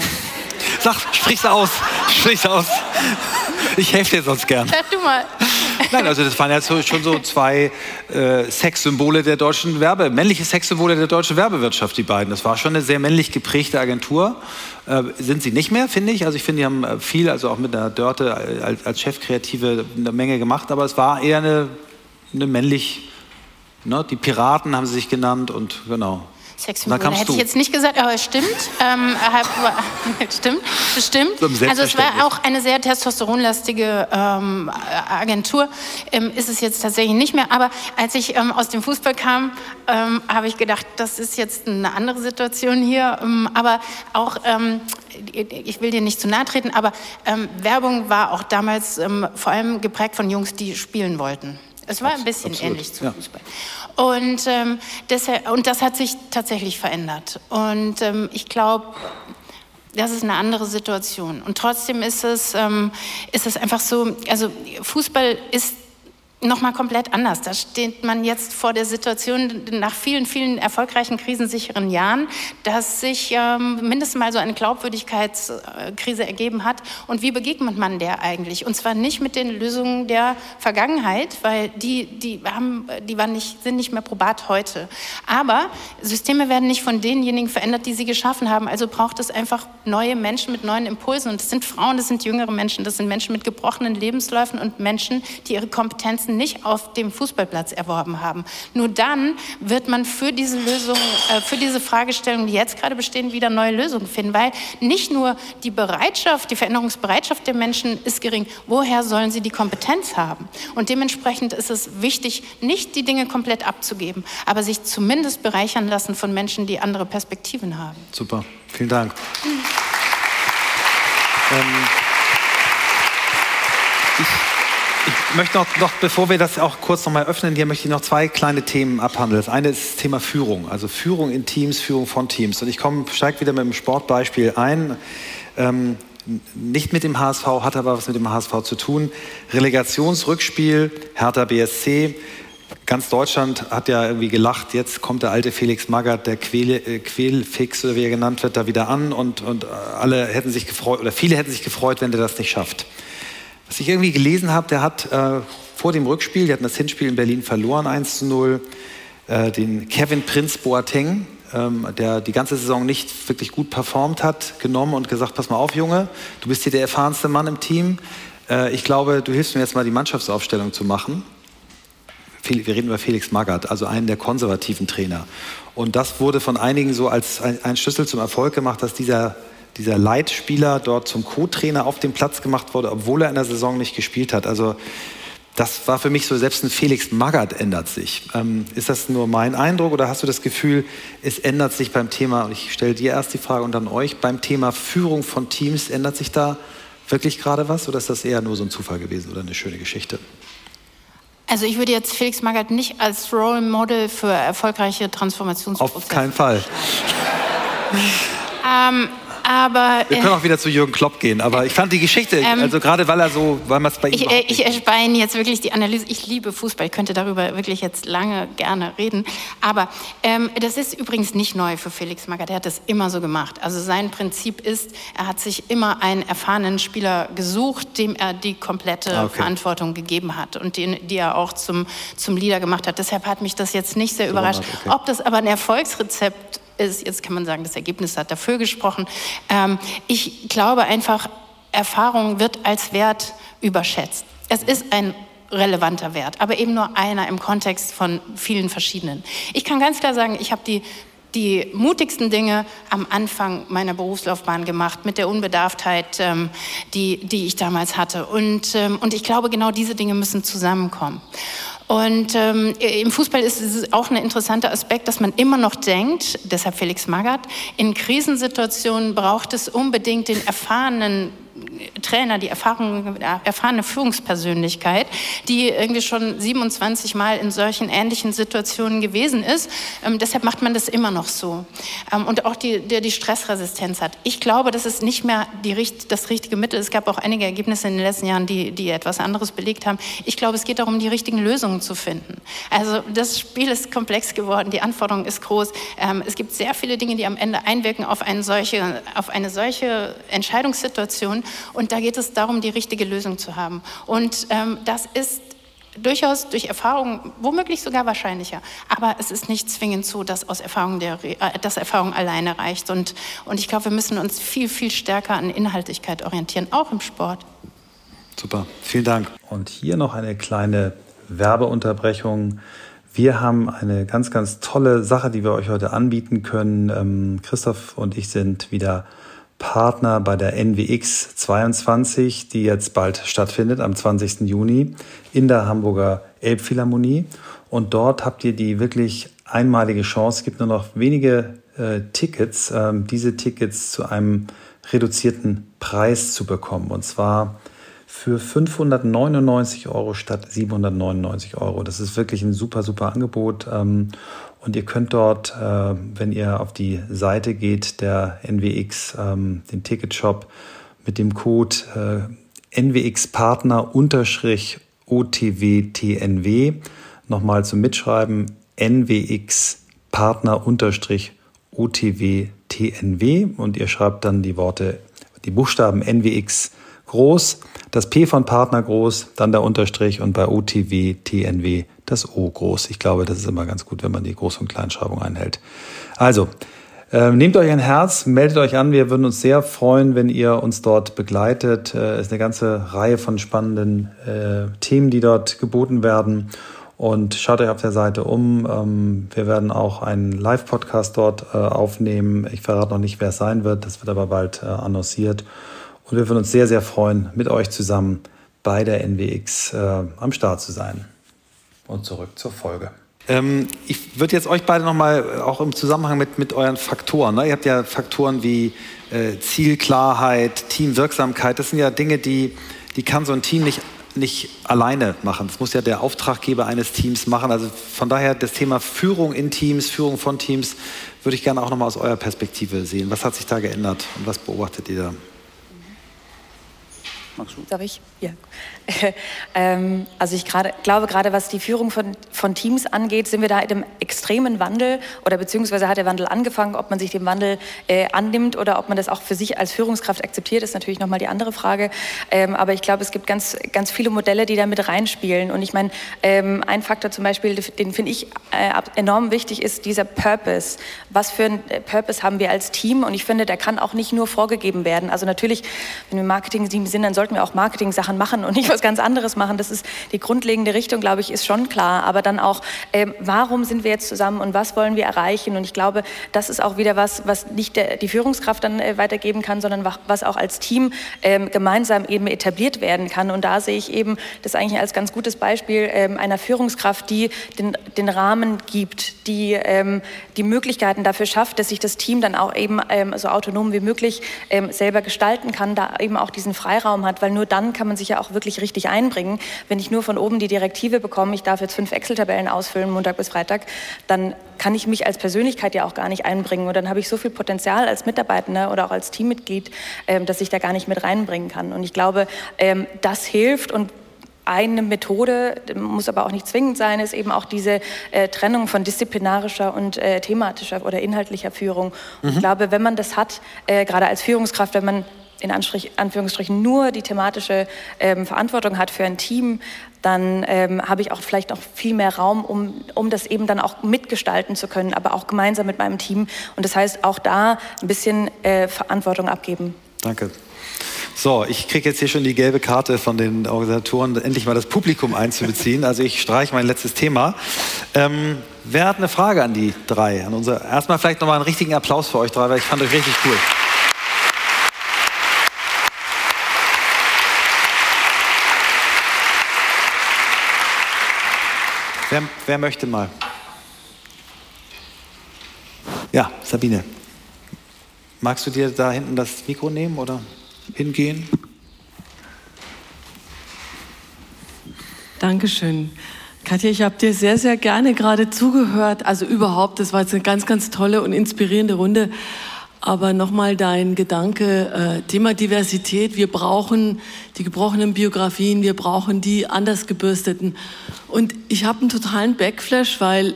Sag, sprich's aus, sprich's aus. Ich helfe dir sonst gern. Sag du mal. Nein, also das waren ja so, schon so zwei äh, Sexsymbole der deutschen Werbe, männliche Sexsymbole der deutschen Werbewirtschaft, die beiden. Das war schon eine sehr männlich geprägte Agentur. Äh, sind sie nicht mehr, finde ich. Also ich finde, die haben äh, viel, also auch mit der Dörte als, als Chefkreative eine Menge gemacht, aber es war eher eine, eine männlich, ne? die Piraten haben sie sich genannt und genau. Sexsymbole hätte du. ich jetzt nicht gesagt, aber es stimmt. Ähm, <laughs> stimmt, stimmt. Also es war auch eine sehr testosteronlastige ähm, Agentur. Ähm, ist es jetzt tatsächlich nicht mehr. Aber als ich ähm, aus dem Fußball kam, ähm, habe ich gedacht, das ist jetzt eine andere Situation hier. Ähm, aber auch ich will dir nicht zu nahe treten, aber ähm, Werbung war auch damals ähm, vor allem geprägt von Jungs, die spielen wollten. Es war ein bisschen Absolut. ähnlich ja. Fußball. Und, ähm, deshalb, und das hat sich tatsächlich verändert. Und ähm, ich glaube, das ist eine andere Situation. Und trotzdem ist es, ähm, ist es einfach so, also Fußball ist nochmal komplett anders. Da steht man jetzt vor der Situation nach vielen, vielen erfolgreichen krisensicheren Jahren, dass sich ähm, mindestens mal so eine Glaubwürdigkeitskrise ergeben hat. Und wie begegnet man der eigentlich? Und zwar nicht mit den Lösungen der Vergangenheit, weil die, die, haben, die waren nicht, sind nicht mehr probat heute. Aber Systeme werden nicht von denjenigen verändert, die sie geschaffen haben. Also braucht es einfach neue Menschen mit neuen Impulsen. Und das sind Frauen, das sind jüngere Menschen, das sind Menschen mit gebrochenen Lebensläufen und Menschen, die ihre Kompetenzen nicht auf dem Fußballplatz erworben haben. Nur dann wird man für diese Lösung, äh, für diese Fragestellungen, die jetzt gerade bestehen, wieder neue Lösungen finden. Weil nicht nur die Bereitschaft, die Veränderungsbereitschaft der Menschen ist gering. Woher sollen sie die Kompetenz haben? Und dementsprechend ist es wichtig, nicht die Dinge komplett abzugeben, aber sich zumindest bereichern lassen von Menschen, die andere Perspektiven haben. Super, vielen Dank. Mhm. Ähm, ich ich möchte noch, noch, bevor wir das auch kurz noch mal öffnen, hier möchte ich noch zwei kleine Themen abhandeln. Das eine ist das Thema Führung, also Führung in Teams, Führung von Teams. Und ich komme, steige wieder mit einem Sportbeispiel ein. Ähm, nicht mit dem HSV, hat aber was mit dem HSV zu tun. Relegationsrückspiel, Hertha BSC. Ganz Deutschland hat ja irgendwie gelacht, jetzt kommt der alte Felix Magath, der Quäl, äh, Quälfix oder wie er genannt wird, da wieder an und, und alle hätten sich gefreut, oder viele hätten sich gefreut, wenn der das nicht schafft. Was ich irgendwie gelesen habe, der hat äh, vor dem Rückspiel, die hatten das Hinspiel in Berlin verloren, 1 zu 0, äh, den Kevin Prinz Boateng, ähm, der die ganze Saison nicht wirklich gut performt hat, genommen und gesagt, pass mal auf, Junge, du bist hier der erfahrenste Mann im Team. Äh, ich glaube, du hilfst mir jetzt mal die Mannschaftsaufstellung zu machen. Wir reden über Felix Magath, also einen der konservativen Trainer. Und das wurde von einigen so als ein Schlüssel zum Erfolg gemacht, dass dieser dieser Leitspieler dort zum Co-Trainer auf dem Platz gemacht wurde, obwohl er in der Saison nicht gespielt hat. Also das war für mich so, selbst ein Felix Magath ändert sich. Ähm, ist das nur mein Eindruck oder hast du das Gefühl, es ändert sich beim Thema, ich stelle dir erst die Frage und dann euch, beim Thema Führung von Teams, ändert sich da wirklich gerade was oder ist das eher nur so ein Zufall gewesen oder eine schöne Geschichte? Also ich würde jetzt Felix Magath nicht als Role Model für erfolgreiche Transformationsprozesse. Auf keinen Fall. ähm, aber, Wir können auch wieder zu Jürgen Klopp gehen, aber ich fand die Geschichte, ähm, also gerade weil er so, weil man es bei ihm Ich, äh, ich erspare Ihnen jetzt wirklich die Analyse. Ich liebe Fußball, ich könnte darüber wirklich jetzt lange gerne reden. Aber ähm, das ist übrigens nicht neu für Felix Magath. Er hat das immer so gemacht. Also sein Prinzip ist, er hat sich immer einen erfahrenen Spieler gesucht, dem er die komplette ah, okay. Verantwortung gegeben hat und den, die er auch zum, zum Leader gemacht hat. Deshalb hat mich das jetzt nicht sehr überrascht. Okay. Ob das aber ein Erfolgsrezept ist, jetzt kann man sagen, das Ergebnis hat dafür gesprochen. Ähm, ich glaube einfach, Erfahrung wird als Wert überschätzt. Es ist ein relevanter Wert, aber eben nur einer im Kontext von vielen verschiedenen. Ich kann ganz klar sagen, ich habe die die mutigsten Dinge am Anfang meiner Berufslaufbahn gemacht, mit der Unbedarftheit, ähm, die, die ich damals hatte. Und, ähm, und ich glaube, genau diese Dinge müssen zusammenkommen. Und ähm, im Fußball ist es auch ein interessanter Aspekt, dass man immer noch denkt, deshalb Felix Magath, in Krisensituationen braucht es unbedingt den erfahrenen Trainer, die Erfahrung, erfahrene Führungspersönlichkeit, die irgendwie schon 27 Mal in solchen ähnlichen Situationen gewesen ist. Ähm, deshalb macht man das immer noch so. Ähm, und auch die, der die Stressresistenz hat. Ich glaube, das ist nicht mehr die, das richtige Mittel. Es gab auch einige Ergebnisse in den letzten Jahren, die, die etwas anderes belegt haben. Ich glaube, es geht darum, die richtigen Lösungen zu finden. Also das Spiel ist komplex geworden, die Anforderung ist groß. Ähm, es gibt sehr viele Dinge, die am Ende einwirken auf eine solche, auf eine solche Entscheidungssituation. Und da geht es darum, die richtige Lösung zu haben. Und ähm, das ist durchaus durch Erfahrung, womöglich sogar wahrscheinlicher. Aber es ist nicht zwingend so, dass aus Erfahrung, der, äh, dass Erfahrung alleine reicht. Und, und ich glaube, wir müssen uns viel, viel stärker an Inhaltlichkeit orientieren, auch im Sport. Super, vielen Dank. Und hier noch eine kleine Werbeunterbrechung. Wir haben eine ganz, ganz tolle Sache, die wir euch heute anbieten können. Ähm, Christoph und ich sind wieder Partner bei der NWX 22, die jetzt bald stattfindet am 20. Juni in der Hamburger Elbphilharmonie. Und dort habt ihr die wirklich einmalige Chance. Es gibt nur noch wenige äh, Tickets, äh, diese Tickets zu einem reduzierten Preis zu bekommen. Und zwar für 599 Euro statt 799 Euro. Das ist wirklich ein super, super Angebot. Ähm, und ihr könnt dort, äh, wenn ihr auf die Seite geht, der NWX, ähm, den Ticketshop, mit dem Code äh, NWX Partner unterstrich OTWTNW. Nochmal zum Mitschreiben NWX Partner unterstrich OTWTNW und ihr schreibt dann die Worte, die Buchstaben NWX groß, das P von Partner groß, dann der Unterstrich und bei OTWTNW das O groß. Ich glaube, das ist immer ganz gut, wenn man die Groß- und Kleinschreibung einhält. Also, äh, nehmt euch ein Herz, meldet euch an. Wir würden uns sehr freuen, wenn ihr uns dort begleitet. Äh, es ist eine ganze Reihe von spannenden äh, Themen, die dort geboten werden. Und schaut euch auf der Seite um. Ähm, wir werden auch einen Live-Podcast dort äh, aufnehmen. Ich verrate noch nicht, wer es sein wird. Das wird aber bald äh, annonciert. Und wir würden uns sehr, sehr freuen, mit euch zusammen bei der NWX äh, am Start zu sein. Und zurück zur Folge. Ähm, ich würde jetzt euch beide nochmal, äh, auch im Zusammenhang mit, mit euren Faktoren, ne? ihr habt ja Faktoren wie äh, Zielklarheit, Teamwirksamkeit, das sind ja Dinge, die, die kann so ein Team nicht, nicht alleine machen. Das muss ja der Auftraggeber eines Teams machen. Also von daher das Thema Führung in Teams, Führung von Teams, würde ich gerne auch nochmal aus eurer Perspektive sehen. Was hat sich da geändert und was beobachtet ihr da? Magst du? Darf ich? Ja. <laughs> ähm, also ich grade, glaube gerade, was die Führung von, von Teams angeht, sind wir da in einem extremen Wandel oder beziehungsweise hat der Wandel angefangen, ob man sich dem Wandel äh, annimmt oder ob man das auch für sich als Führungskraft akzeptiert, ist natürlich nochmal die andere Frage. Ähm, aber ich glaube, es gibt ganz, ganz viele Modelle, die da mit reinspielen. Und ich meine, ähm, ein Faktor zum Beispiel, den finde ich äh, enorm wichtig, ist dieser Purpose. Was für ein äh, Purpose haben wir als Team? Und ich finde, der kann auch nicht nur vorgegeben werden. Also natürlich, wenn wir Marketing-Team sind, dann soll sollten wir auch Marketing-Sachen machen und nicht was ganz anderes machen. Das ist die grundlegende Richtung, glaube ich, ist schon klar. Aber dann auch, ähm, warum sind wir jetzt zusammen und was wollen wir erreichen? Und ich glaube, das ist auch wieder was, was nicht der, die Führungskraft dann äh, weitergeben kann, sondern was auch als Team ähm, gemeinsam eben etabliert werden kann. Und da sehe ich eben das eigentlich als ganz gutes Beispiel ähm, einer Führungskraft, die den, den Rahmen gibt, die ähm, die Möglichkeiten dafür schafft, dass sich das Team dann auch eben ähm, so autonom wie möglich ähm, selber gestalten kann, da eben auch diesen Freiraum hat hat, weil nur dann kann man sich ja auch wirklich richtig einbringen. Wenn ich nur von oben die Direktive bekomme, ich darf jetzt fünf Excel-Tabellen ausfüllen, Montag bis Freitag, dann kann ich mich als Persönlichkeit ja auch gar nicht einbringen. Und dann habe ich so viel Potenzial als Mitarbeitender oder auch als Teammitglied, ähm, dass ich da gar nicht mit reinbringen kann. Und ich glaube, ähm, das hilft und eine Methode, muss aber auch nicht zwingend sein, ist eben auch diese äh, Trennung von disziplinarischer und äh, thematischer oder inhaltlicher Führung. Mhm. ich glaube, wenn man das hat, äh, gerade als Führungskraft, wenn man in Anführungsstrichen nur die thematische ähm, Verantwortung hat für ein Team, dann ähm, habe ich auch vielleicht noch viel mehr Raum, um, um das eben dann auch mitgestalten zu können, aber auch gemeinsam mit meinem Team. Und das heißt, auch da ein bisschen äh, Verantwortung abgeben. Danke. So, ich kriege jetzt hier schon die gelbe Karte von den Organisatoren, endlich mal das Publikum einzubeziehen. Also ich streiche mein letztes Thema. Ähm, wer hat eine Frage an die drei? An unsere, erstmal vielleicht nochmal einen richtigen Applaus für euch drei, weil ich fand euch richtig cool. Wer, wer möchte mal? Ja, Sabine. Magst du dir da hinten das Mikro nehmen oder hingehen? Dankeschön. Katja, ich habe dir sehr, sehr gerne gerade zugehört. Also überhaupt, das war jetzt eine ganz, ganz tolle und inspirierende Runde. Aber nochmal dein Gedanke, äh, Thema Diversität. Wir brauchen die gebrochenen Biografien, wir brauchen die anders gebürsteten. Und ich habe einen totalen Backflash, weil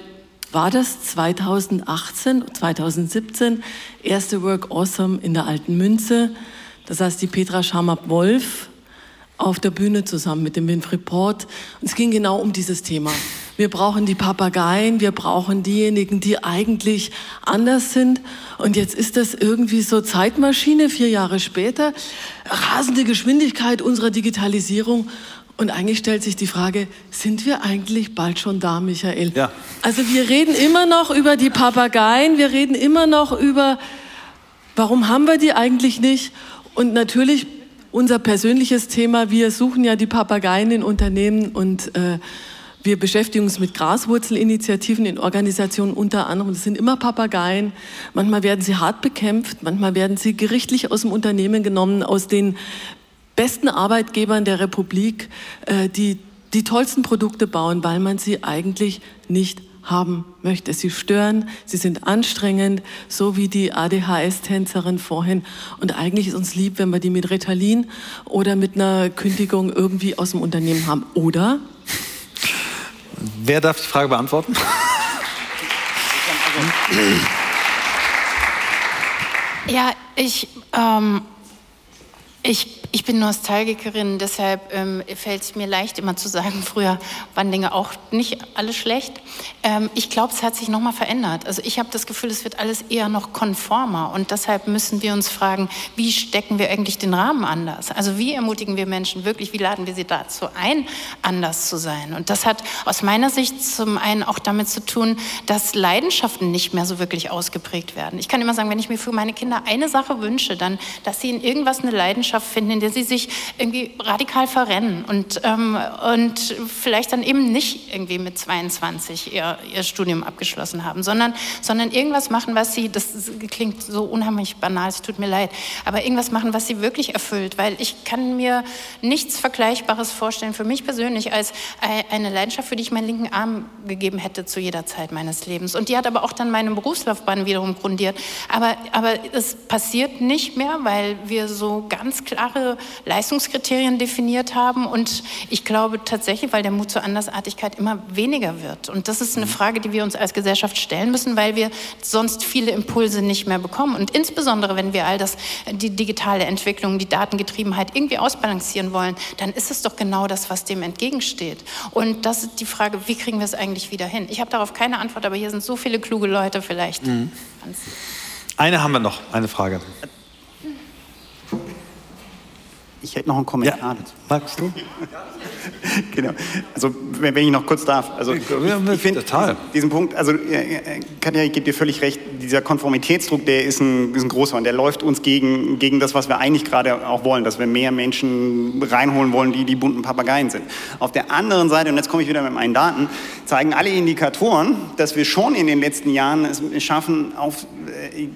war das 2018, 2017, erste Work Awesome in der Alten Münze. Das heißt, die Petra Schamab-Wolf auf der Bühne zusammen mit dem Winfried Port. Und es ging genau um dieses Thema. Wir brauchen die Papageien, wir brauchen diejenigen, die eigentlich anders sind. Und jetzt ist das irgendwie so Zeitmaschine, vier Jahre später, rasende Geschwindigkeit unserer Digitalisierung. Und eigentlich stellt sich die Frage, sind wir eigentlich bald schon da, Michael? Ja. Also wir reden immer noch über die Papageien, wir reden immer noch über, warum haben wir die eigentlich nicht? Und natürlich unser persönliches Thema, wir suchen ja die Papageien in Unternehmen und äh, wir beschäftigen uns mit Graswurzelinitiativen in Organisationen unter anderem. Das sind immer Papageien. Manchmal werden sie hart bekämpft, manchmal werden sie gerichtlich aus dem Unternehmen genommen, aus den besten Arbeitgebern der Republik, äh, die die tollsten Produkte bauen, weil man sie eigentlich nicht haben möchte. Sie stören, sie sind anstrengend, so wie die ADHS-Tänzerin vorhin. Und eigentlich ist uns lieb, wenn wir die mit Ritalin oder mit einer Kündigung irgendwie aus dem Unternehmen haben. Oder? Wer darf die Frage beantworten? Ja, ich, ähm, ich ich bin Nostalgikerin, deshalb ähm, fällt es mir leicht, immer zu sagen, früher waren Dinge auch nicht alles schlecht. Ähm, ich glaube, es hat sich nochmal verändert. Also ich habe das Gefühl, es wird alles eher noch konformer und deshalb müssen wir uns fragen, wie stecken wir eigentlich den Rahmen anders? Also wie ermutigen wir Menschen wirklich, wie laden wir sie dazu ein, anders zu sein? Und das hat aus meiner Sicht zum einen auch damit zu tun, dass Leidenschaften nicht mehr so wirklich ausgeprägt werden. Ich kann immer sagen, wenn ich mir für meine Kinder eine Sache wünsche, dann, dass sie in irgendwas eine Leidenschaft finden, in der sie sich irgendwie radikal verrennen und, ähm, und vielleicht dann eben nicht irgendwie mit 22 ihr, ihr Studium abgeschlossen haben, sondern, sondern irgendwas machen, was sie, das klingt so unheimlich banal, es tut mir leid, aber irgendwas machen, was sie wirklich erfüllt, weil ich kann mir nichts Vergleichbares vorstellen für mich persönlich als eine Leidenschaft, für die ich meinen linken Arm gegeben hätte zu jeder Zeit meines Lebens. Und die hat aber auch dann meine Berufslaufbahn wiederum grundiert. Aber, aber es passiert nicht mehr, weil wir so ganz klare Leistungskriterien definiert haben. Und ich glaube tatsächlich, weil der Mut zur Andersartigkeit immer weniger wird. Und das ist eine mhm. Frage, die wir uns als Gesellschaft stellen müssen, weil wir sonst viele Impulse nicht mehr bekommen. Und insbesondere, wenn wir all das, die digitale Entwicklung, die Datengetriebenheit irgendwie ausbalancieren wollen, dann ist es doch genau das, was dem entgegensteht. Und das ist die Frage, wie kriegen wir es eigentlich wieder hin? Ich habe darauf keine Antwort, aber hier sind so viele kluge Leute vielleicht. Mhm. Eine haben wir noch, eine Frage. Ich hätte noch einen Kommentar ja. dazu. Magst du? <laughs> genau. Also, wenn, wenn, ich noch kurz darf. Also, ich, ich finde diesen Punkt, also, Katja, ich gebe dir völlig recht, dieser Konformitätsdruck, der ist ein, ist ein großer und der läuft uns gegen, gegen das, was wir eigentlich gerade auch wollen, dass wir mehr Menschen reinholen wollen, die die bunten Papageien sind. Auf der anderen Seite, und jetzt komme ich wieder mit meinen Daten, zeigen alle Indikatoren, dass wir schon in den letzten Jahren es schaffen, auf, äh,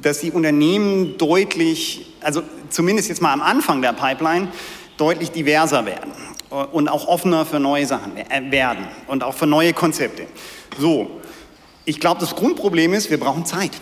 dass die Unternehmen deutlich also zumindest jetzt mal am Anfang der Pipeline, deutlich diverser werden und auch offener für neue Sachen werden und auch für neue Konzepte. So, ich glaube, das Grundproblem ist, wir brauchen Zeit, äh,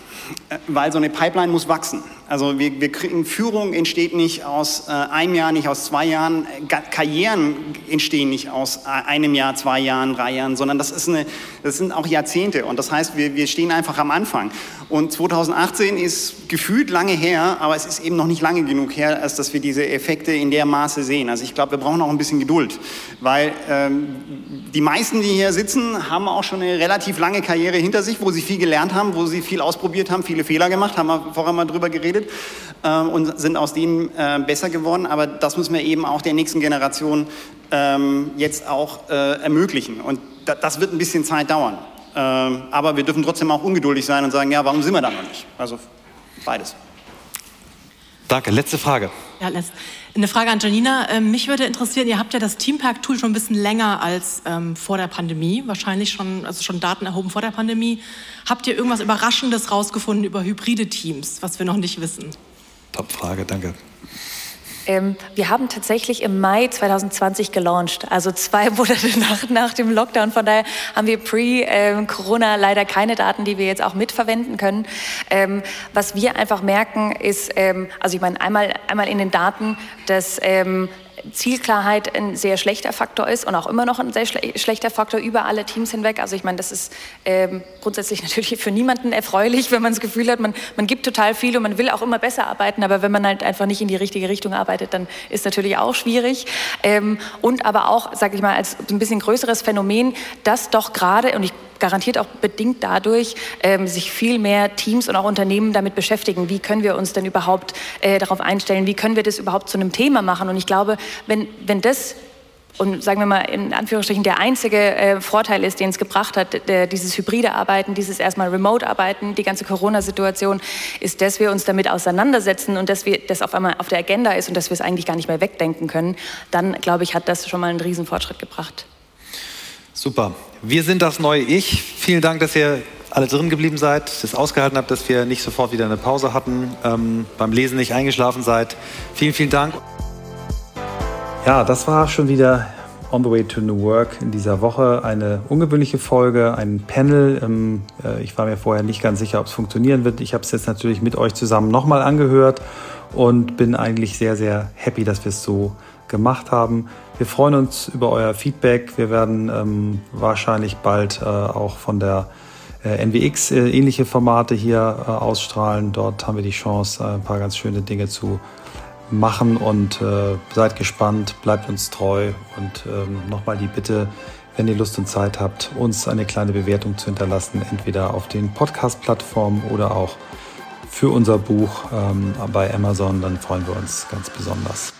weil so eine Pipeline muss wachsen. Also wir, wir kriegen, Führung entsteht nicht aus äh, einem Jahr, nicht aus zwei Jahren, Karrieren entstehen nicht aus äh, einem Jahr, zwei Jahren, drei Jahren, sondern das, ist eine, das sind auch Jahrzehnte und das heißt, wir, wir stehen einfach am Anfang. Und 2018 ist gefühlt lange her, aber es ist eben noch nicht lange genug her, als dass wir diese Effekte in der Maße sehen. Also ich glaube, wir brauchen auch ein bisschen Geduld, weil ähm, die meisten, die hier sitzen, haben auch schon eine relativ lange Karriere hinter sich, wo sie viel gelernt haben, wo sie viel ausprobiert haben, viele Fehler gemacht, haben wir vorher mal drüber geredet äh, und sind aus denen äh, besser geworden. Aber das müssen wir eben auch der nächsten Generation ähm, jetzt auch äh, ermöglichen. Und da, das wird ein bisschen Zeit dauern. Ähm, aber wir dürfen trotzdem auch ungeduldig sein und sagen, ja, warum sind wir da noch nicht? Also beides. Danke. Letzte Frage. Ja, eine Frage an Janina. Ähm, mich würde interessieren, ihr habt ja das Teampark-Tool schon ein bisschen länger als ähm, vor der Pandemie, wahrscheinlich schon, also schon Daten erhoben vor der Pandemie. Habt ihr irgendwas Überraschendes rausgefunden über hybride Teams, was wir noch nicht wissen? Top-Frage, danke. Ähm, wir haben tatsächlich im Mai 2020 gelauncht, also zwei <laughs> Monate nach, nach dem Lockdown. Von daher haben wir pre-Corona ähm, leider keine Daten, die wir jetzt auch mitverwenden können. Ähm, was wir einfach merken ist, ähm, also ich meine einmal, einmal in den Daten, dass ähm, Zielklarheit ein sehr schlechter Faktor ist und auch immer noch ein sehr schle schlechter Faktor über alle Teams hinweg. Also ich meine, das ist ähm, grundsätzlich <laughs> natürlich für niemanden erfreulich, wenn man das Gefühl hat, man, man gibt total viel und man will auch immer besser arbeiten, aber wenn man halt einfach nicht in die richtige Richtung arbeitet, dann ist natürlich auch schwierig. Ähm, und aber auch, sage ich mal, als ein bisschen größeres Phänomen, dass doch gerade, und ich garantiert auch bedingt dadurch ähm, sich viel mehr Teams und auch Unternehmen damit beschäftigen. Wie können wir uns denn überhaupt äh, darauf einstellen? Wie können wir das überhaupt zu einem Thema machen? Und ich glaube, wenn, wenn das und sagen wir mal in Anführungsstrichen der einzige äh, Vorteil ist, den es gebracht hat, der, dieses hybride Arbeiten, dieses erstmal Remote-Arbeiten, die ganze Corona-Situation, ist, dass wir uns damit auseinandersetzen und dass wir das auf einmal auf der Agenda ist und dass wir es eigentlich gar nicht mehr wegdenken können, dann glaube ich, hat das schon mal einen riesen Fortschritt gebracht. Super. Wir sind das neue Ich. Vielen Dank, dass ihr alle drin geblieben seid, das ausgehalten habt, dass wir nicht sofort wieder eine Pause hatten, ähm, beim Lesen nicht eingeschlafen seid. Vielen, vielen Dank. Ja, das war schon wieder On the Way to New Work in dieser Woche. Eine ungewöhnliche Folge, ein Panel. Ähm, äh, ich war mir vorher nicht ganz sicher, ob es funktionieren wird. Ich habe es jetzt natürlich mit euch zusammen nochmal angehört und bin eigentlich sehr, sehr happy, dass wir es so gemacht haben. Wir freuen uns über euer Feedback. Wir werden ähm, wahrscheinlich bald äh, auch von der äh, NWX äh, ähnliche Formate hier äh, ausstrahlen. Dort haben wir die Chance, äh, ein paar ganz schöne Dinge zu machen und äh, seid gespannt, bleibt uns treu und ähm, nochmal die Bitte, wenn ihr Lust und Zeit habt, uns eine kleine Bewertung zu hinterlassen, entweder auf den Podcast-Plattformen oder auch für unser Buch ähm, bei Amazon, dann freuen wir uns ganz besonders.